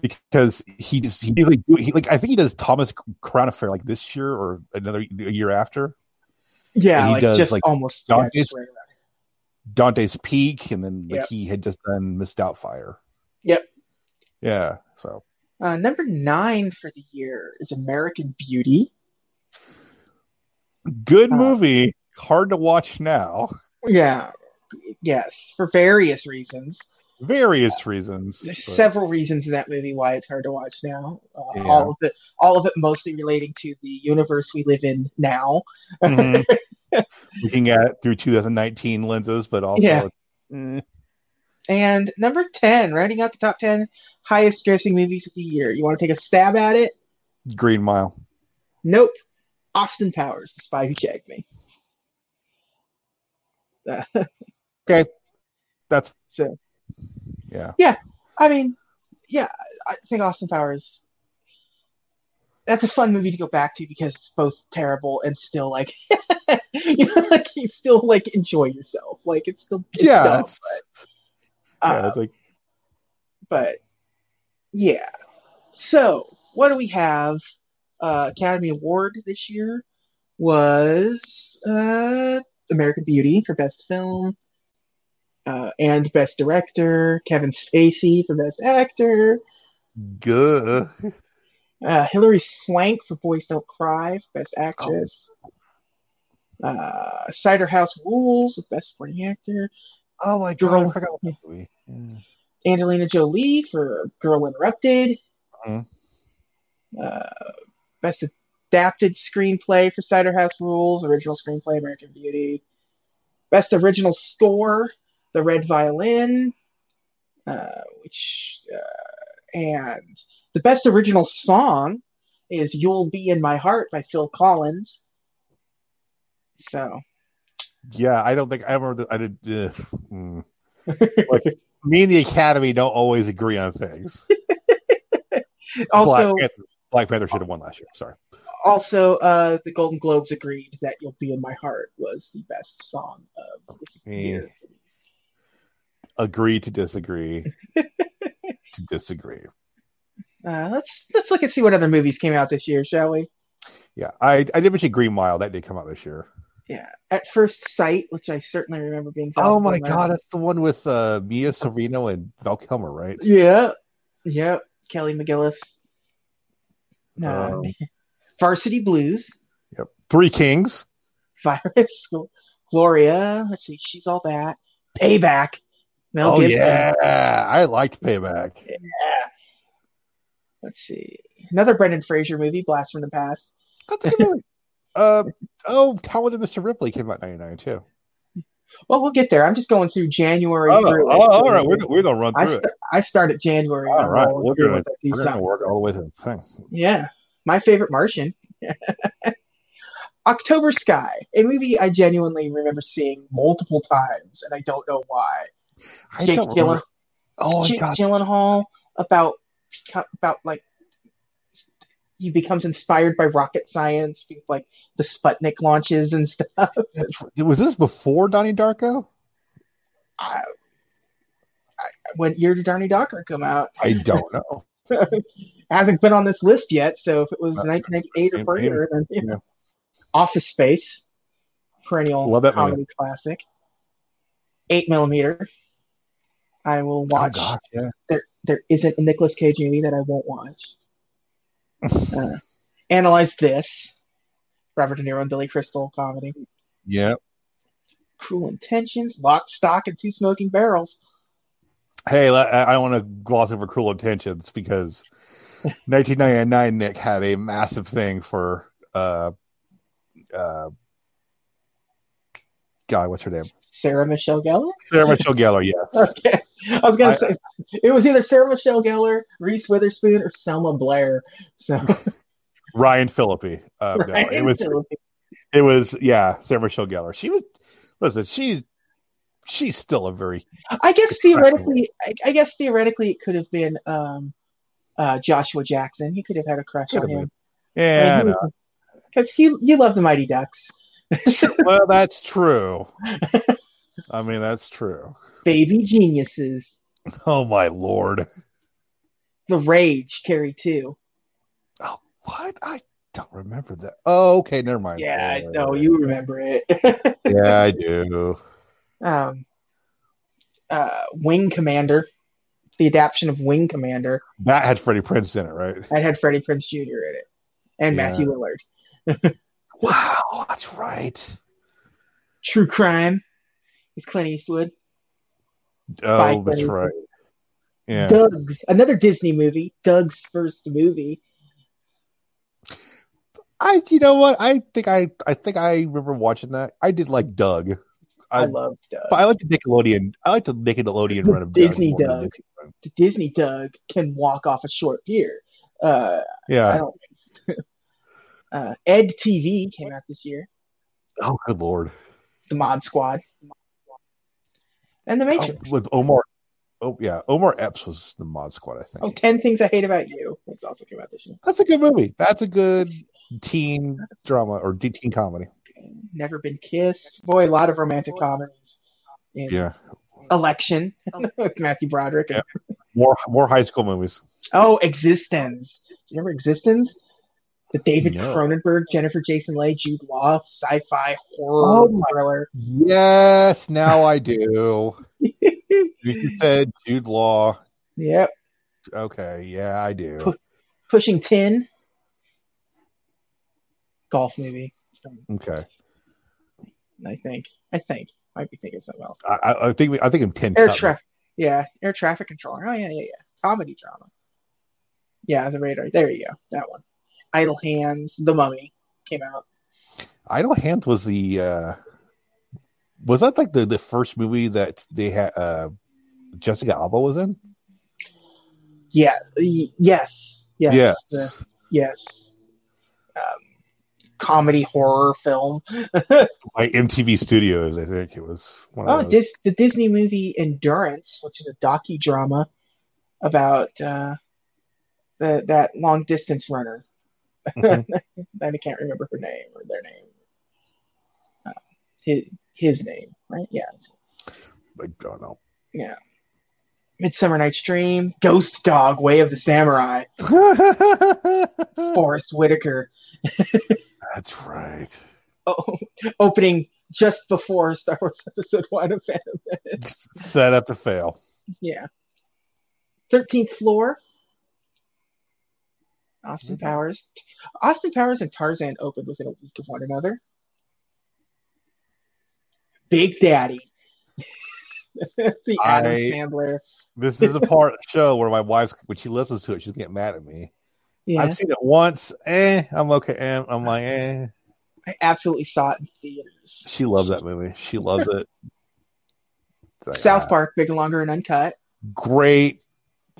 because he just he like he like I think he does Thomas Crown Affair like this year or another a year after Yeah, he like does, just like, almost yeah, Dante's- just right. Dante's Peak and then like Yep. he had just done Miss Doubtfire. Yep. Yeah. So Uh, number nine for the year is American Beauty. good Uh, movie, hard to watch now. Yeah, yes, for various reasons. Various reasons. There's but- several reasons in that movie why it's hard to watch now. Uh, Yeah. All of it, all of it, mostly relating to the universe we live in now. Mhm. looking at it through 2019 lenses, but also Yeah. eh, And number ten, writing out the top ten highest grossing movies of the year. You want to take a stab at it? Green Mile. Nope. Austin Powers, The Spy Who Shagged Me. Uh, Okay, that's so, yeah. Yeah, I mean, yeah, I think Austin Powers. That's a fun movie to go back to because it's both terrible and still like, you know, like you still like enjoy yourself. Like it's still it's Yeah, dumb, it's, but, yeah, uh, it's like but yeah. So what do we have? Uh, Academy Award this year was uh, American Beauty for Best Film. Uh, and Best Director, Kevin Spacey for Best Actor, good. Uh, Hilary Swank for Boys Don't Cry for Best Actress. Uh, Cider House Rules Best Supporting Actor. Oh my god, Girl- I forgot that movie. Yeah. Angelina Jolie for Girl Interrupted. Mhm. Uh, best Adapted Screenplay for Cider House Rules. Original Screenplay, American Beauty. Best Original Score, The Red Violin. Uh, which uh, and the best original song is "You'll Be in My Heart" by Phil Collins. So Yeah, I don't think I ever. I did. Uh, mm. Like, me and the Academy don't always agree on things. also, Black Panther, Black Panther should have won last year. Sorry. also, uh, the Golden Globes agreed that "You'll Be in My Heart" was the best song of the year. Agree to disagree. to disagree. Uh, let's let's look and see what other movies came out this year, shall we? Yeah, I I did mention Green Mile. That did come out this year. Yeah, at first sight, which I certainly remember being. Oh my god, that's the one with uh, Mira Sorvino and Val Kilmer, right? Yeah, yeah, Kelly McGillis. Uh, Um, Varsity Blues, Yep. Three Kings. Virus, Gloria. Let's see, she's all that. Payback. Mel oh Gibson. yeah, I liked Payback. Yeah. Let's see, another Brendan Fraser movie, Blast from the Past. That's a good movie. uh oh, Talented Mr. Ripley came out in '99 too. Well, we'll get there. I'm just going through January. Oh, through oh, all right, we're, we're gonna run I, through st- it. I start at January. All right, rolling we're through gonna, as I see we're gonna work all the way through the thing. Yeah, my favorite Martian. October Sky, a movie I genuinely remember seeing multiple times, and I don't know why. I Jake don't Gyllen- Oh Jake god, Gyllenhaal about about like he becomes inspired by rocket science, like the Sputnik launches and stuff. Was this before Donnie Darko? I, I, when year did Donnie Darko come out? I don't know. hasn't been on this list yet. So if it was Uh, 1998 or further, then yeah. yeah. Office Space, perennial Love that comedy classic. Eight millimeter. I will Oh watch. gosh, yeah. there there isn't a Nicolas Cage movie that I won't watch. uh, analyze this. Robert De Niro and Billy Crystal comedy. Yeah. Cruel Intentions, Lock, Stock, and Two Smoking Barrels. Hey, I I want to gloss over Cruel Intentions because 1999 Nick had a massive thing for uh uh God, what's her name? Sarah Michelle Gellar. Sarah Michelle Gellar. Yes. Okay, I was gonna I- say it was either Sarah Michelle Gellar, Reese Witherspoon, or Selma Blair. So Ryan Phillippe. Uh, no, it was Phillippe. it was yeah, Sarah Michelle Gellar. She was listen, she she's still a very I guess theoretically, I, I guess theoretically it could have been um, uh, Joshua Jackson. He could have had a crush Could on him. yeah. no. because he you love the Mighty Ducks. well, that's true. I mean, that's true. Baby Geniuses, Oh my lord! The Rage, Carrie too. Oh, What? I don't remember that. Oh, okay, never mind. Yeah, I know you remember it. Yeah, I do. um, uh, Wing Commander, the adaptation of Wing Commander, That had Freddie Prinze in it, right? that had Freddie Prinze Jr. in it and Yeah. Matthew Lillard. Wow, that's right. True Crime with Clint Eastwood. Oh, that's right. Yeah. Doug's another Disney movie. Doug's first movie. I, you know what? I think I, I think I remember watching that. I did like Doug. I, I, loved Doug. but I like the Nickelodeon. I like the Nickelodeon The run of Disney Doug. Doug. the Disney run. the Disney Doug can walk off a short pier. Uh, I Yeah. don't. Uh, Ed TV came out this year. Oh, good lord. The Mod Squad. And The Oh, Matrix. with Omar. Oh yeah, Omar Epps was the Mod Squad. I think. Oh, 10 Things I Hate About You. It's also came out this year. That's a good movie. That's a good teen drama or teen comedy. Never Been Kissed. Boy, a lot of romantic comedies. In Yeah. Election with Matthew Broderick. Yeah. More more high school movies. Oh, Existence. Do you remember Existence? The David No. Cronenberg, Jennifer Jason Leigh, Jude Law, sci-fi horror Oh thriller. Yes, now I do. you said Jude Law. Yep. Okay, yeah, I do. Pushing Tin. Golf movie. Okay, I think. I think. Might be thinking of something else. I, I I think we, I think I'm ten. Air traffic. Yeah, air traffic controller. Oh yeah, yeah, yeah. Comedy drama. Yeah, the radar. There you go. That one. Idle Hands. The Mummy came out. Idle Hands was the uh was that like the the first movie that they had uh Jessica Alba was in? Yeah. Yes. Yes. Yes. the- yes. Um, comedy horror film. By MTV Studios, I think it was one Oh. Dis- the Disney movie Endurance, which is a docudrama about uh, the that long distance runner. Mhm. I can't remember her name or their name. Uh, his his name, right? Yes. I don't know. Yeah. Midsummer Night's Dream, Ghost Dog, Way of the Samurai, Forest Whitaker. That's right. Oh, opening just before Star Wars Episode One of Phantom Menace. Set up to fail. Yeah. Thirteenth floor. Austin Powers. Austin Powers and Tarzan opened within a week of one another. Big Daddy. the Adam I- Sandler. This is a part of the show where my wife's when she listens to it, she's getting mad at me. Yeah, I've seen it once. Eh, I'm okay. Eh, I'm like, eh. I absolutely saw it in theaters. She loves that movie. She loves it. Like, South ah, Park, Bigger, Longer, and Uncut. great.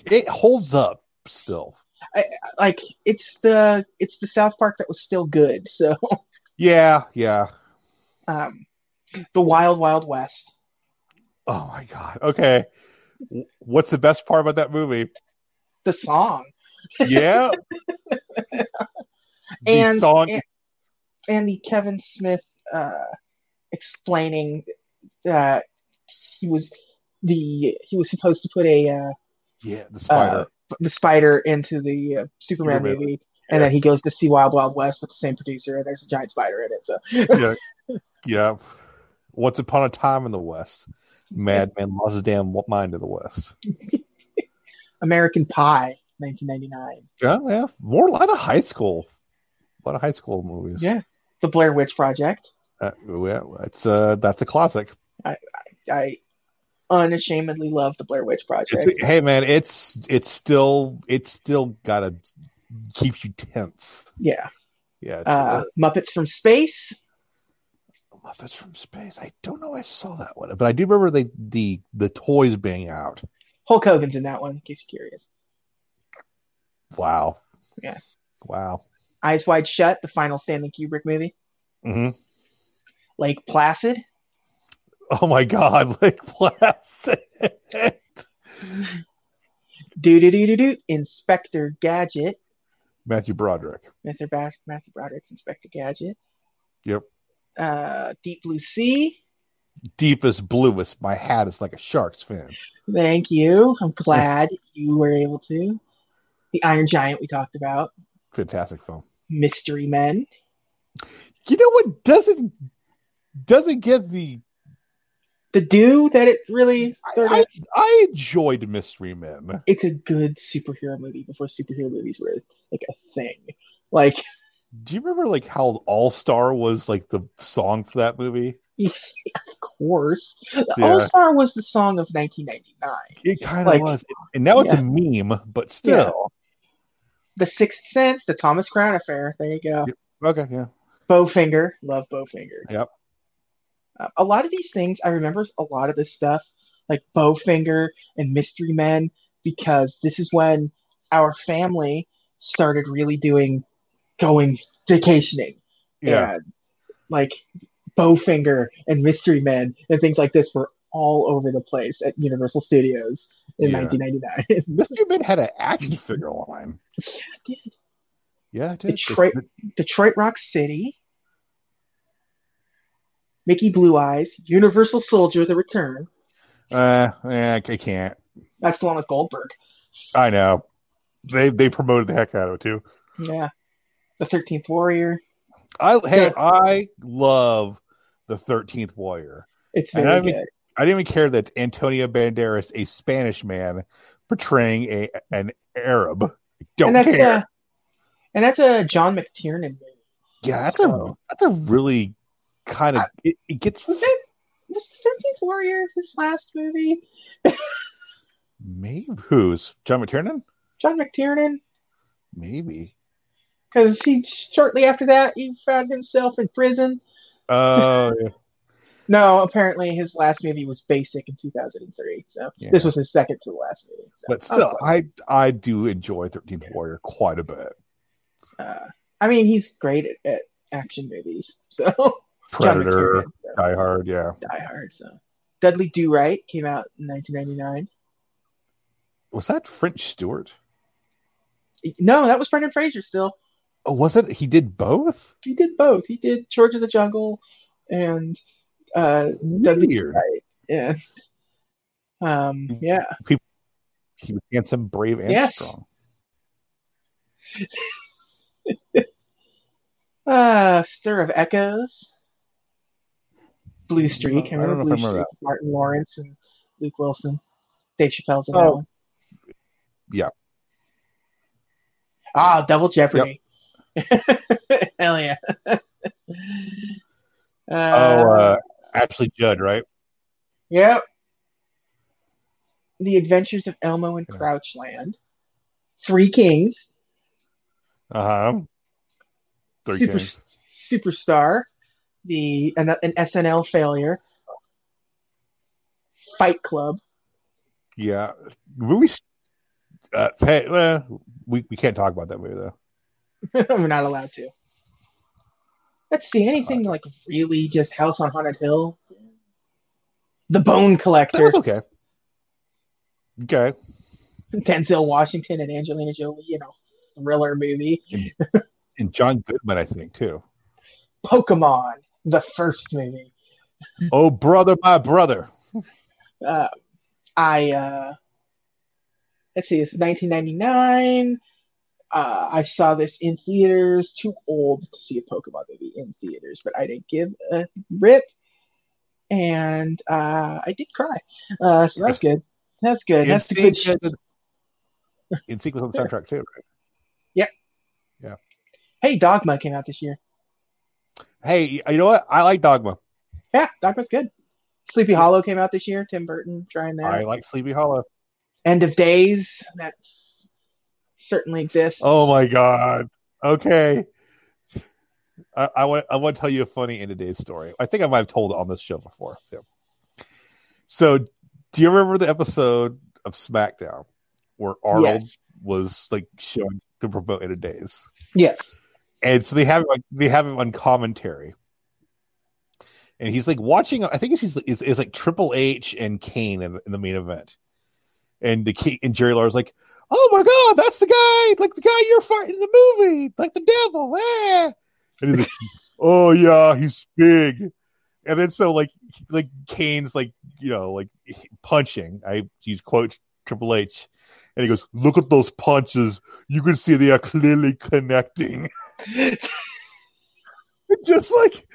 It holds up still. Like it's the it's the South Park that was still good. So, Yeah, yeah. um, the Wild Wild West. Oh my god. Okay. What's the best part about that movie? The song. Yeah. the and, song. and and the Kevin Smith uh, explaining that he was the he was supposed to put a uh, yeah, the spider. The spider into the uh, Superman, movie, And then he goes to see Wild Wild West with the same producer, and there's a giant spider in it. So yeah, yeah. Once upon a time in the West, Madman lost his damn mind in the West. American Pie, 1999. Yeah, yeah. More a lot of high school, a lot of high school movies. Yeah. The Blair Witch Project. uh, yeah. It's uh, that's a classic. I, I unashamedly love the Blair Witch Project. It's, hey man, it's it's still it's still gotta keep you tense. yeah. Yeah, Uh, Muppets from Space. Muppets from Space. I don't know. I saw that one, but I do remember the the the toys being out. Hulk Hogan's in that one, in case you're curious. Wow. Yeah. Wow. Eyes Wide Shut, the final Stanley Kubrick movie. Mm-hmm. Lake Placid. Oh my God, Lake Placid. Do do do do do. Inspector Gadget. Matthew Broderick. Matthew, ba- Matthew Broderick's Inspector Gadget. Yep. Uh, Deep Blue Sea. Deepest, bluest. My hat is like a shark's fin. Thank you. I'm glad you were able to. The Iron Giant we talked about. Fantastic film. Mystery Men. You know what doesn't doesn't get the The do that it really of. I, I enjoyed Mystery Men. it's a good superhero movie before superhero movies were like a thing. Like, Do you remember like how All Star was like the song for that movie? of course, Yeah. All Star was the song of 1999. It kind of Like- was, and now it's Yeah. a meme, but still. The Sixth Sense, the Thomas Crown Affair. There you go. Okay, yeah, Bowfinger, love Bowfinger. Yep. A lot of these things, I remember a lot of this stuff, like Bowfinger and Mystery Men, because this is when our family started really doing going vacationing. yeah. And like Bowfinger and Mystery Men and things like this were all over the place at Universal Studios in Yeah. 1999. Mystery Men had an action figure line. Yeah, did Yeah, it did. Detroit- Detroit Rock City, Mickey Blue Eyes, Universal Soldier: The Return. Uh, I can't. That's the one with Goldberg. I know. They they promoted the heck out of it too. Yeah. The Thirteenth Warrior. I hey. I love the Thirteenth Warrior. It's very I good. I didn't even care that Antonio Banderas, a Spanish man, portraying a an Arab. Don't and that's care. uh, and that's a John McTiernan movie. yeah, that's so- a that's a really kind of it, it gets Was it was the Thirteenth Warrior his last movie? maybe who's John McTiernan? John McTiernan, Maybe. because he shortly after that he found himself in prison. Oh, yeah. No, apparently his last movie was Basic in 2003. So Yeah. this was his second to the last movie. So, but still, I I do enjoy Thirteenth Warrior quite a bit. uh, I mean, he's great at, at action movies. So Predator, so, Die Hard, yeah. Die Hard. So Dudley Do-Right came out in 1999. Was that French Stewart? No, that was Brendan Fraser. Still, Oh, was it? He did both. he did both. He did George of the Jungle and uh, Dudley Right. Yeah. Um. Yeah. He was handsome, brave, and Yes. strong. Uh, Stir of Echoes. Blue Streak. I I remember know Blue I remember Streak. Martin Lawrence and Luke Wilson. Dave Chappelle's in that Oh. one. Yeah. Ah, Double Jeopardy. Hell yeah. uh, oh, uh, Ashley Judd, right? Yep. The Adventures of Elmo and. Grouchland. Three Kings. Uh huh. Three Super, Kings. Superstar. The an, an SNL failure. Fight Club. Yeah. Movie. Uh, hey, well, we we can't talk about that movie though. We're not allowed to. Let's see anything like really just House on Haunted Hill. The Bone That Collector. was okay. Okay. Denzel Washington and Angelina Jolie you know, thriller movie. And John Goodman, I think too. Pokemon, the first movie. oh, brother, my brother. Uh, I uh, let's see, it's 1999. uh, I saw this in theaters. Too old to see a Pokemon movie in theaters, but I didn't give a rip, and uh, I did cry. Uh, so that's good. That's good. That's the good. NSYNC on the soundtrack too, right? Yeah. Yeah. Hey, Dogma came out this year. Hey, you know what? I like Dogma. Yeah, Dogma's good. Sleepy Hollow came out this year. Tim Burton trying that. I like Sleepy Hollow. End of Days. That certainly exists. Oh my god. Okay. I, I want I want to tell you a funny end of days story. I think I might have told it on this show before. too. So, do you remember the episode of SmackDown where Arnold Yes. was like showing to promote end of days? Yes. And so they have him, like, they have him on commentary, and he's like watching. I think it's it's, it's like Triple H and Kane in, in the main event, and the and Jerry Lawler's like, "Oh my god, that's the guy! Like the guy you're fighting in the movie, like the devil!" Eh. And he's like, "Oh yeah, he's big." And then so like like Kane's like you know like punching. I use quote Triple H, and he goes, "Look at those punches. You can see they are clearly connecting." just like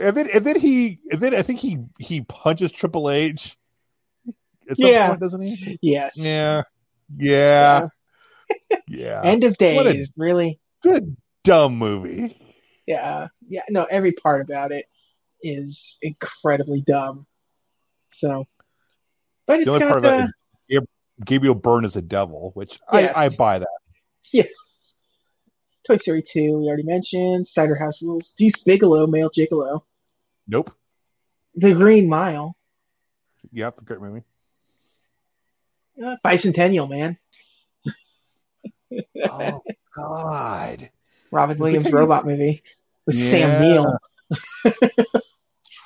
and then and then he and then I think he he punches Triple H at some Yeah. point, doesn't he? Yes. Yeah. Yeah. Yeah. End of What a- Days. Really. Good dumb movie. Yeah. Yeah. No, every part about it is incredibly dumb. So, but it's The only got part the. About it is Gabriel Byrne is a devil, which Yes. I, I buy that. Yeah. Toy Story 2, we already mentioned. Cider House Rules. Deuce Bigalow, Male Gigolo. Nope. The Green Mile. Yep, great movie. Uh, Bicentennial, man. Oh God. Robin Williams robot movie with Yeah. Sam Neill.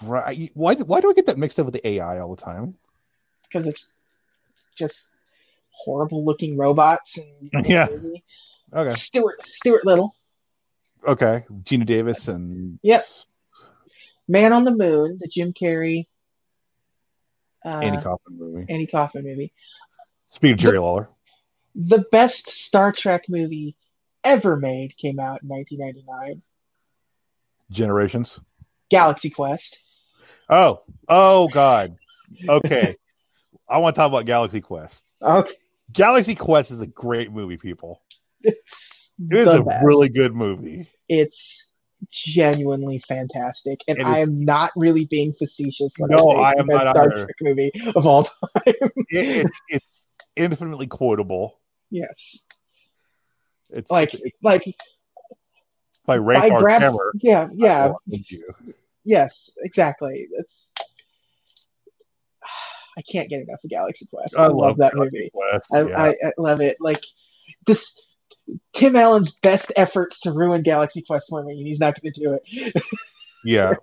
Right. Why why do I get that mixed up with the AI all the time? Because it's just horrible looking robots. And Yeah. Okay. Stuart, Stuart Little. Okay. Geena Davis and Yep. Man on the Moon, the Jim Carrey. Uh, Andy Kaufman movie. Andy Kaufman movie. Speaking of Jerry Lawler. The best Star Trek movie ever made came out in 1999. Generations. Galaxy Quest. Oh, oh God. Okay. I want to talk about Galaxy Quest. Okay. Galaxy Quest is a great movie, people. It's, It is a best. really good movie. It's genuinely fantastic, and It I is- am not really being facetious when No, I I am the not Star either. Trek movie of all time. It, it, it's infinitely quotable. yes, It's like it's like by Ray by grab- yeah yeah yes exactly. It's I can't get enough of Galaxy Quest. I, I, love, that Galaxy movie. Quest. I, yeah. I, I love it. Like this, Tim Allen's best efforts to ruin Galaxy Quest for me, and he's not going to do it. yeah.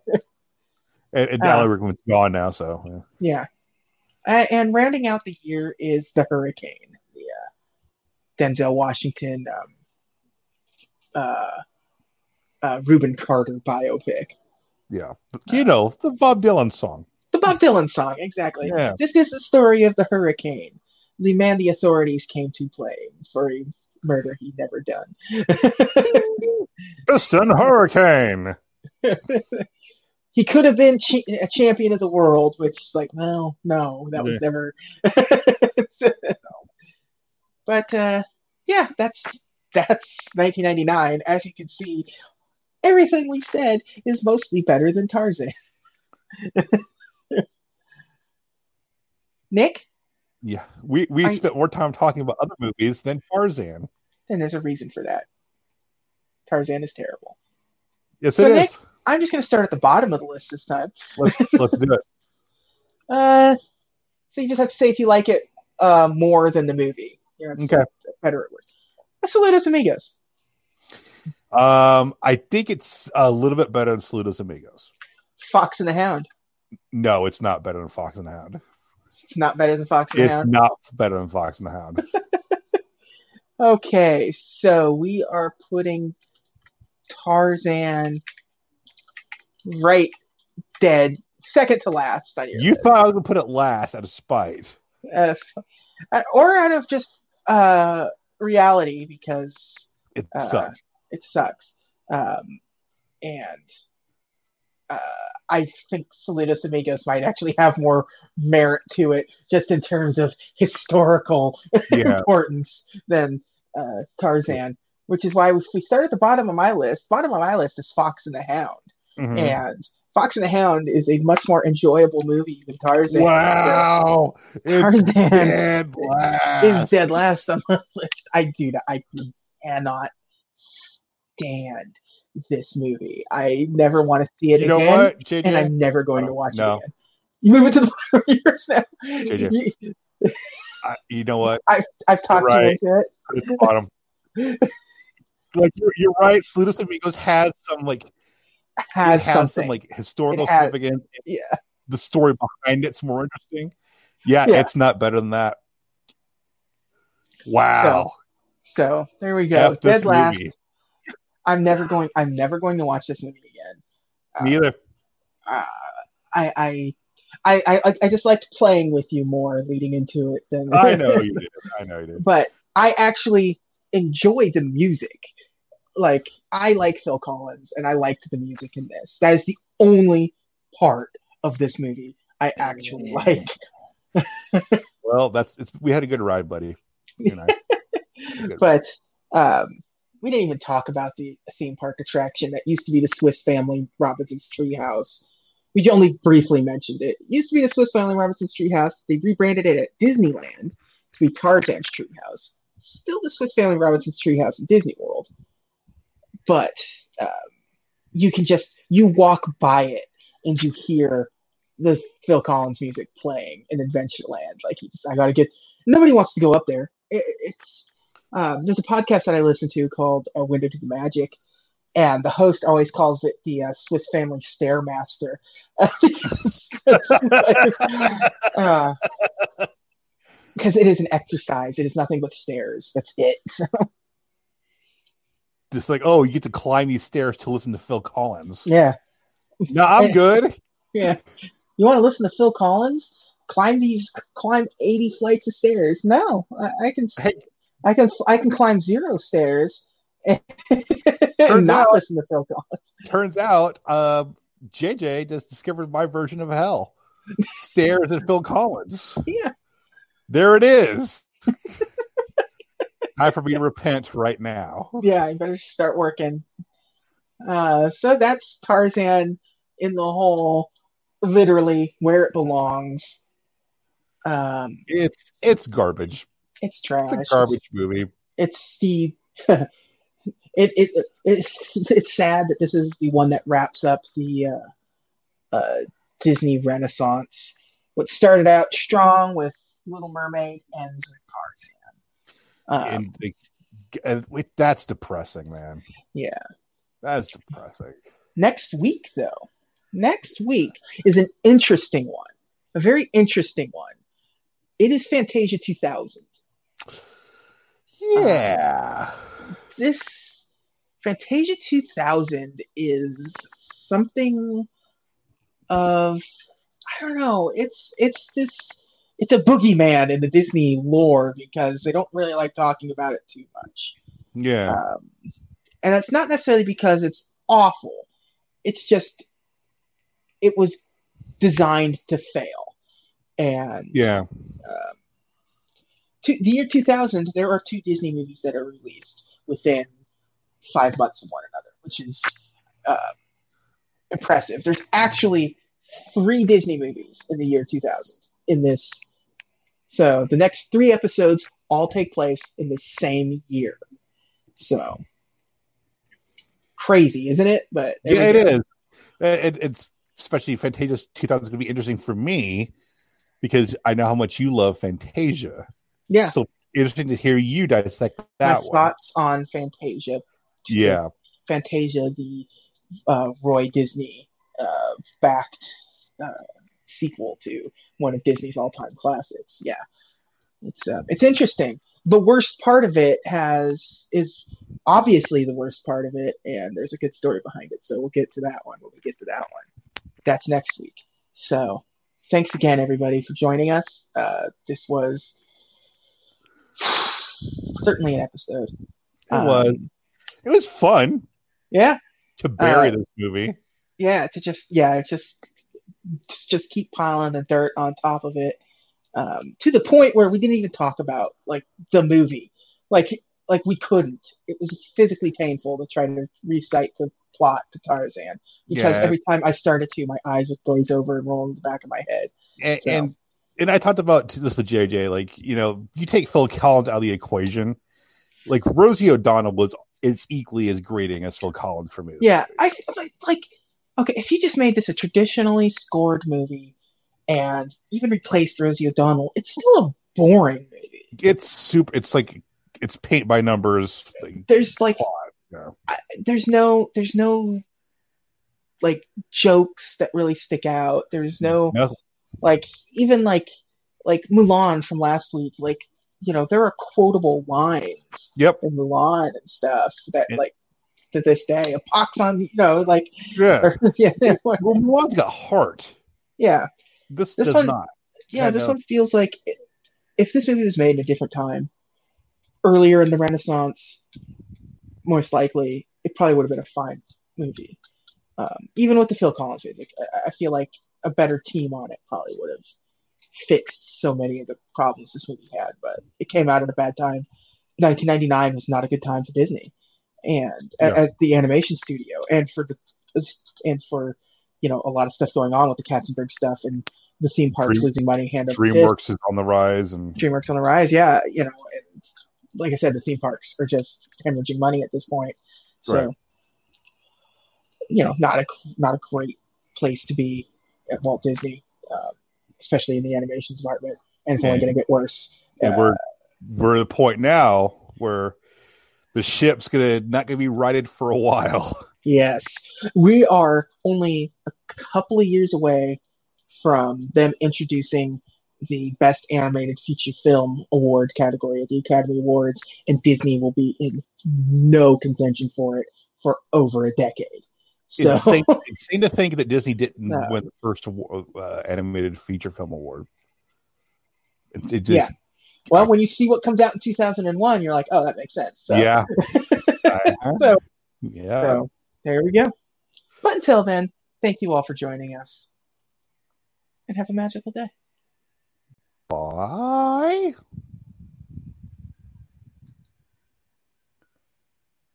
And, and Uh, Alan Rickman's gone now, so yeah. Yeah. Uh, and rounding out the year is The Hurricane, the uh, Denzel Washington, um, uh, uh, Rubin Carter biopic. yeah. You know the Bob Dylan song. Bob Dylan song, exactly. Yeah. This is the story of the hurricane, the man the authorities came to blame for a murder he'd never done. Piston Hurricane. he could have been chi- a champion of the world, which is like, well, no, that was never. but uh, yeah, that's that's 1999. As you can see, everything we said is mostly better than Tarzan. Nick, Yeah, we we Are you- spent more time talking about other movies than Tarzan. and there's a reason for that. Tarzan is terrible. Yes, So, it is. Nick- I'm just going to start at the bottom of the list this time. Let's let's do it. Uh, so you just have to say if you like it uh, more than the movie. You know, Okay. better or worse. Saludos amigos. Um, I think it's a little bit better than Saludos Amigos. Fox and the Hound. No, it's not better than Fox and the Hound. It's not better than Fox and the It's Hound. not better than Fox and the Hound. Okay, so we are putting Tarzan right dead, second to last on your You list. thought I was gonna put it last out of spite. Uh, uh, or out of just uh, reality because It Uh, sucks. it sucks. Um, and uh, I think Saludos Amigos might actually have more merit to it, just in terms of historical Yeah. importance than uh, Tarzan. Which is why we start at the bottom of my list. Bottom of my list is Fox and the Hound, Mhm. and Fox and the Hound is a much more enjoyable movie than Tarzan. Wow. Tarzan dead is dead last on my list. I do not. I cannot stand this movie. I never want to see it You know again, what, JJ? and I'm never going Oh, to watch no. it again. You move it to the bottom of yours now. JJ. You- I- you know what? I've talked Right. you into it. Put it at the bottom. like you're, you're right. Saludos Amigos has some like Has, has something. some like historical has- significance. yeah. The story behind it's more interesting. Yeah, Yeah. it's not better than that. Wow. So there we go. F Dead last. movie. I'm never going. I'm never going to watch this movie again. Uh, Me either. uh, I, I, I, I, I just liked playing with you more leading into it than I know you did. I know you did. but I actually enjoy the music. Like I like Phil Collins and I liked the music in this. That is the only part of this movie I actually like. Well, that's it's. We had a good ride, buddy. You know. Good. But um, we didn't even talk about the theme park attraction that used to be the Swiss Family Robinson's Treehouse. We only briefly mentioned it. It used to be the Swiss Family Robinson's Treehouse. They rebranded it at Disneyland to be Tarzan's Treehouse. Still the Swiss Family Robinson's Treehouse in Disney World. But um, you can just, you walk by it and you hear the Phil Collins music playing in Adventureland. Like, you just, I gotta get, nobody wants to go up there. It, it's, um, there's a podcast that I listen to called A Window to the Magic, and the host always calls it the uh, Swiss Family Stairmaster. because uh, it is an exercise. It is nothing but stairs. That's it. So, Just like, oh, you get to climb these stairs to listen to Phil Collins. yeah, No, I'm good. yeah. You want to listen to Phil Collins? Climb these, climb eighty flights of stairs. No, I, I can, Hey. I can, I can climb zero stairs and not out- listen to Phil Collins. Turns out, uh, JJ just discovered my version of hell. Stairs and Phil Collins. Yeah. There it is. Time for me to repent right now. yeah, I better start working. Uh, so that's Tarzan in the hole, literally where it belongs. Um, It's it's garbage. It's trash. It's a garbage movie. It's the. it, it it it's sad that this is the one that wraps up the uh, uh, Disney Renaissance. What started out strong with Little Mermaid ends with Tarzan. Um, and, and wait, that's depressing, man. yeah. That's depressing. Next week, though, next week is an interesting one, a very interesting one. It is Fantasia 2000. Yeah. This Fantasia 2000 is something of I don't know. It's it's this it's a boogeyman in the Disney lore because they don't really like talking about it too much. Yeah. Um, and it's not necessarily because it's awful. It's just it was designed to fail. And yeah. um, to, the year 2000, there are two Disney movies that are released within five months of one another, which is uh, impressive. There's actually three Disney movies in the year 2000 in this. So the next three episodes all take place in the same year. So crazy, isn't it? But Yeah, it is. It, it's especially Fantasia 2000 is going to be interesting for me because I know how much you love Fantasia. Yeah. So interesting to hear you dissect My that one. thoughts on Fantasia. Yeah. Fantasia, the uh, Roy Disney uh, backed uh, sequel to one of Disney's all-time classics. Yeah, it's uh, it's interesting. The worst part of it has is obviously the worst part of it, and there's a good story behind it. So we'll get to that one when we get to that one. That's next week. So thanks again, everybody, for joining us. Uh, this was certainly an episode. It was. Um, It was fun Yeah, to bury Uh, this movie. yeah. To just yeah, just just, just keep piling the dirt on top of it, um, to the point where we didn't even talk about like the movie, like like we couldn't. It was physically painful to try to recite the plot to Tarzan because Yeah. every time I started to, my eyes would glaze over and roll in the back of my head. And, so- and and I talked about this with JJ. Like you know, you take Phil Collins out of the equation. Like Rosie O'Donnell was is equally as grating as Phil Collins for me. Yeah, I like, like okay, if he just made this a traditionally scored movie and even replaced Rosie O'Donnell, it's still a boring movie. it's super. It's like it's paint by numbers. Like, There's like. Yeah. I, there's no there's no like jokes that really stick out. There's no No. Like even like like Mulan from last week, like you know, there are quotable lines Yep. in Mulan and stuff that like to this day, a pox on you know, like Yeah. or, yeah, Well, Mulan's got heart. yeah. This, This does one- not. Yeah, this one feels like if this movie was made in a different time, earlier in the Renaissance, most likely it probably would have been a fine movie. Um, even with the Phil Collins music, I, I feel like a better team on it probably would have fixed so many of the problems this movie had. But it came out at a bad time. 1999 was not a good time for Disney, and at, Yeah. at the animation studio, and for the and for you know a lot of stuff going on with the Katzenberg stuff and the theme parks Dream- losing money hand over. DreamWorks is on the rise, and DreamWorks on the rise. Yeah, you know, and like I said, the theme parks are just hemorrhaging money at this point. So, Right. you know, not a not a great place to be at Walt Disney, um, especially in the animation department. And it's only going to get worse. and Uh, we're we're at the point now where the ship's gonna not gonna be righted for a while. Yes, we are only a couple of years away from them introducing the Best Animated Feature Film Award category at the Academy Awards, and Disney will be in no contention for it for over a decade. So, It's insane, insane to think that Disney didn't No. win the first uh, animated feature film award. It, it Yeah. well, when you see what comes out in 2001, you're like, oh, that makes sense. So, yeah, Uh-huh. So- yeah. so there we go. But until then, thank you all for joining us, and have a magical day. Bye.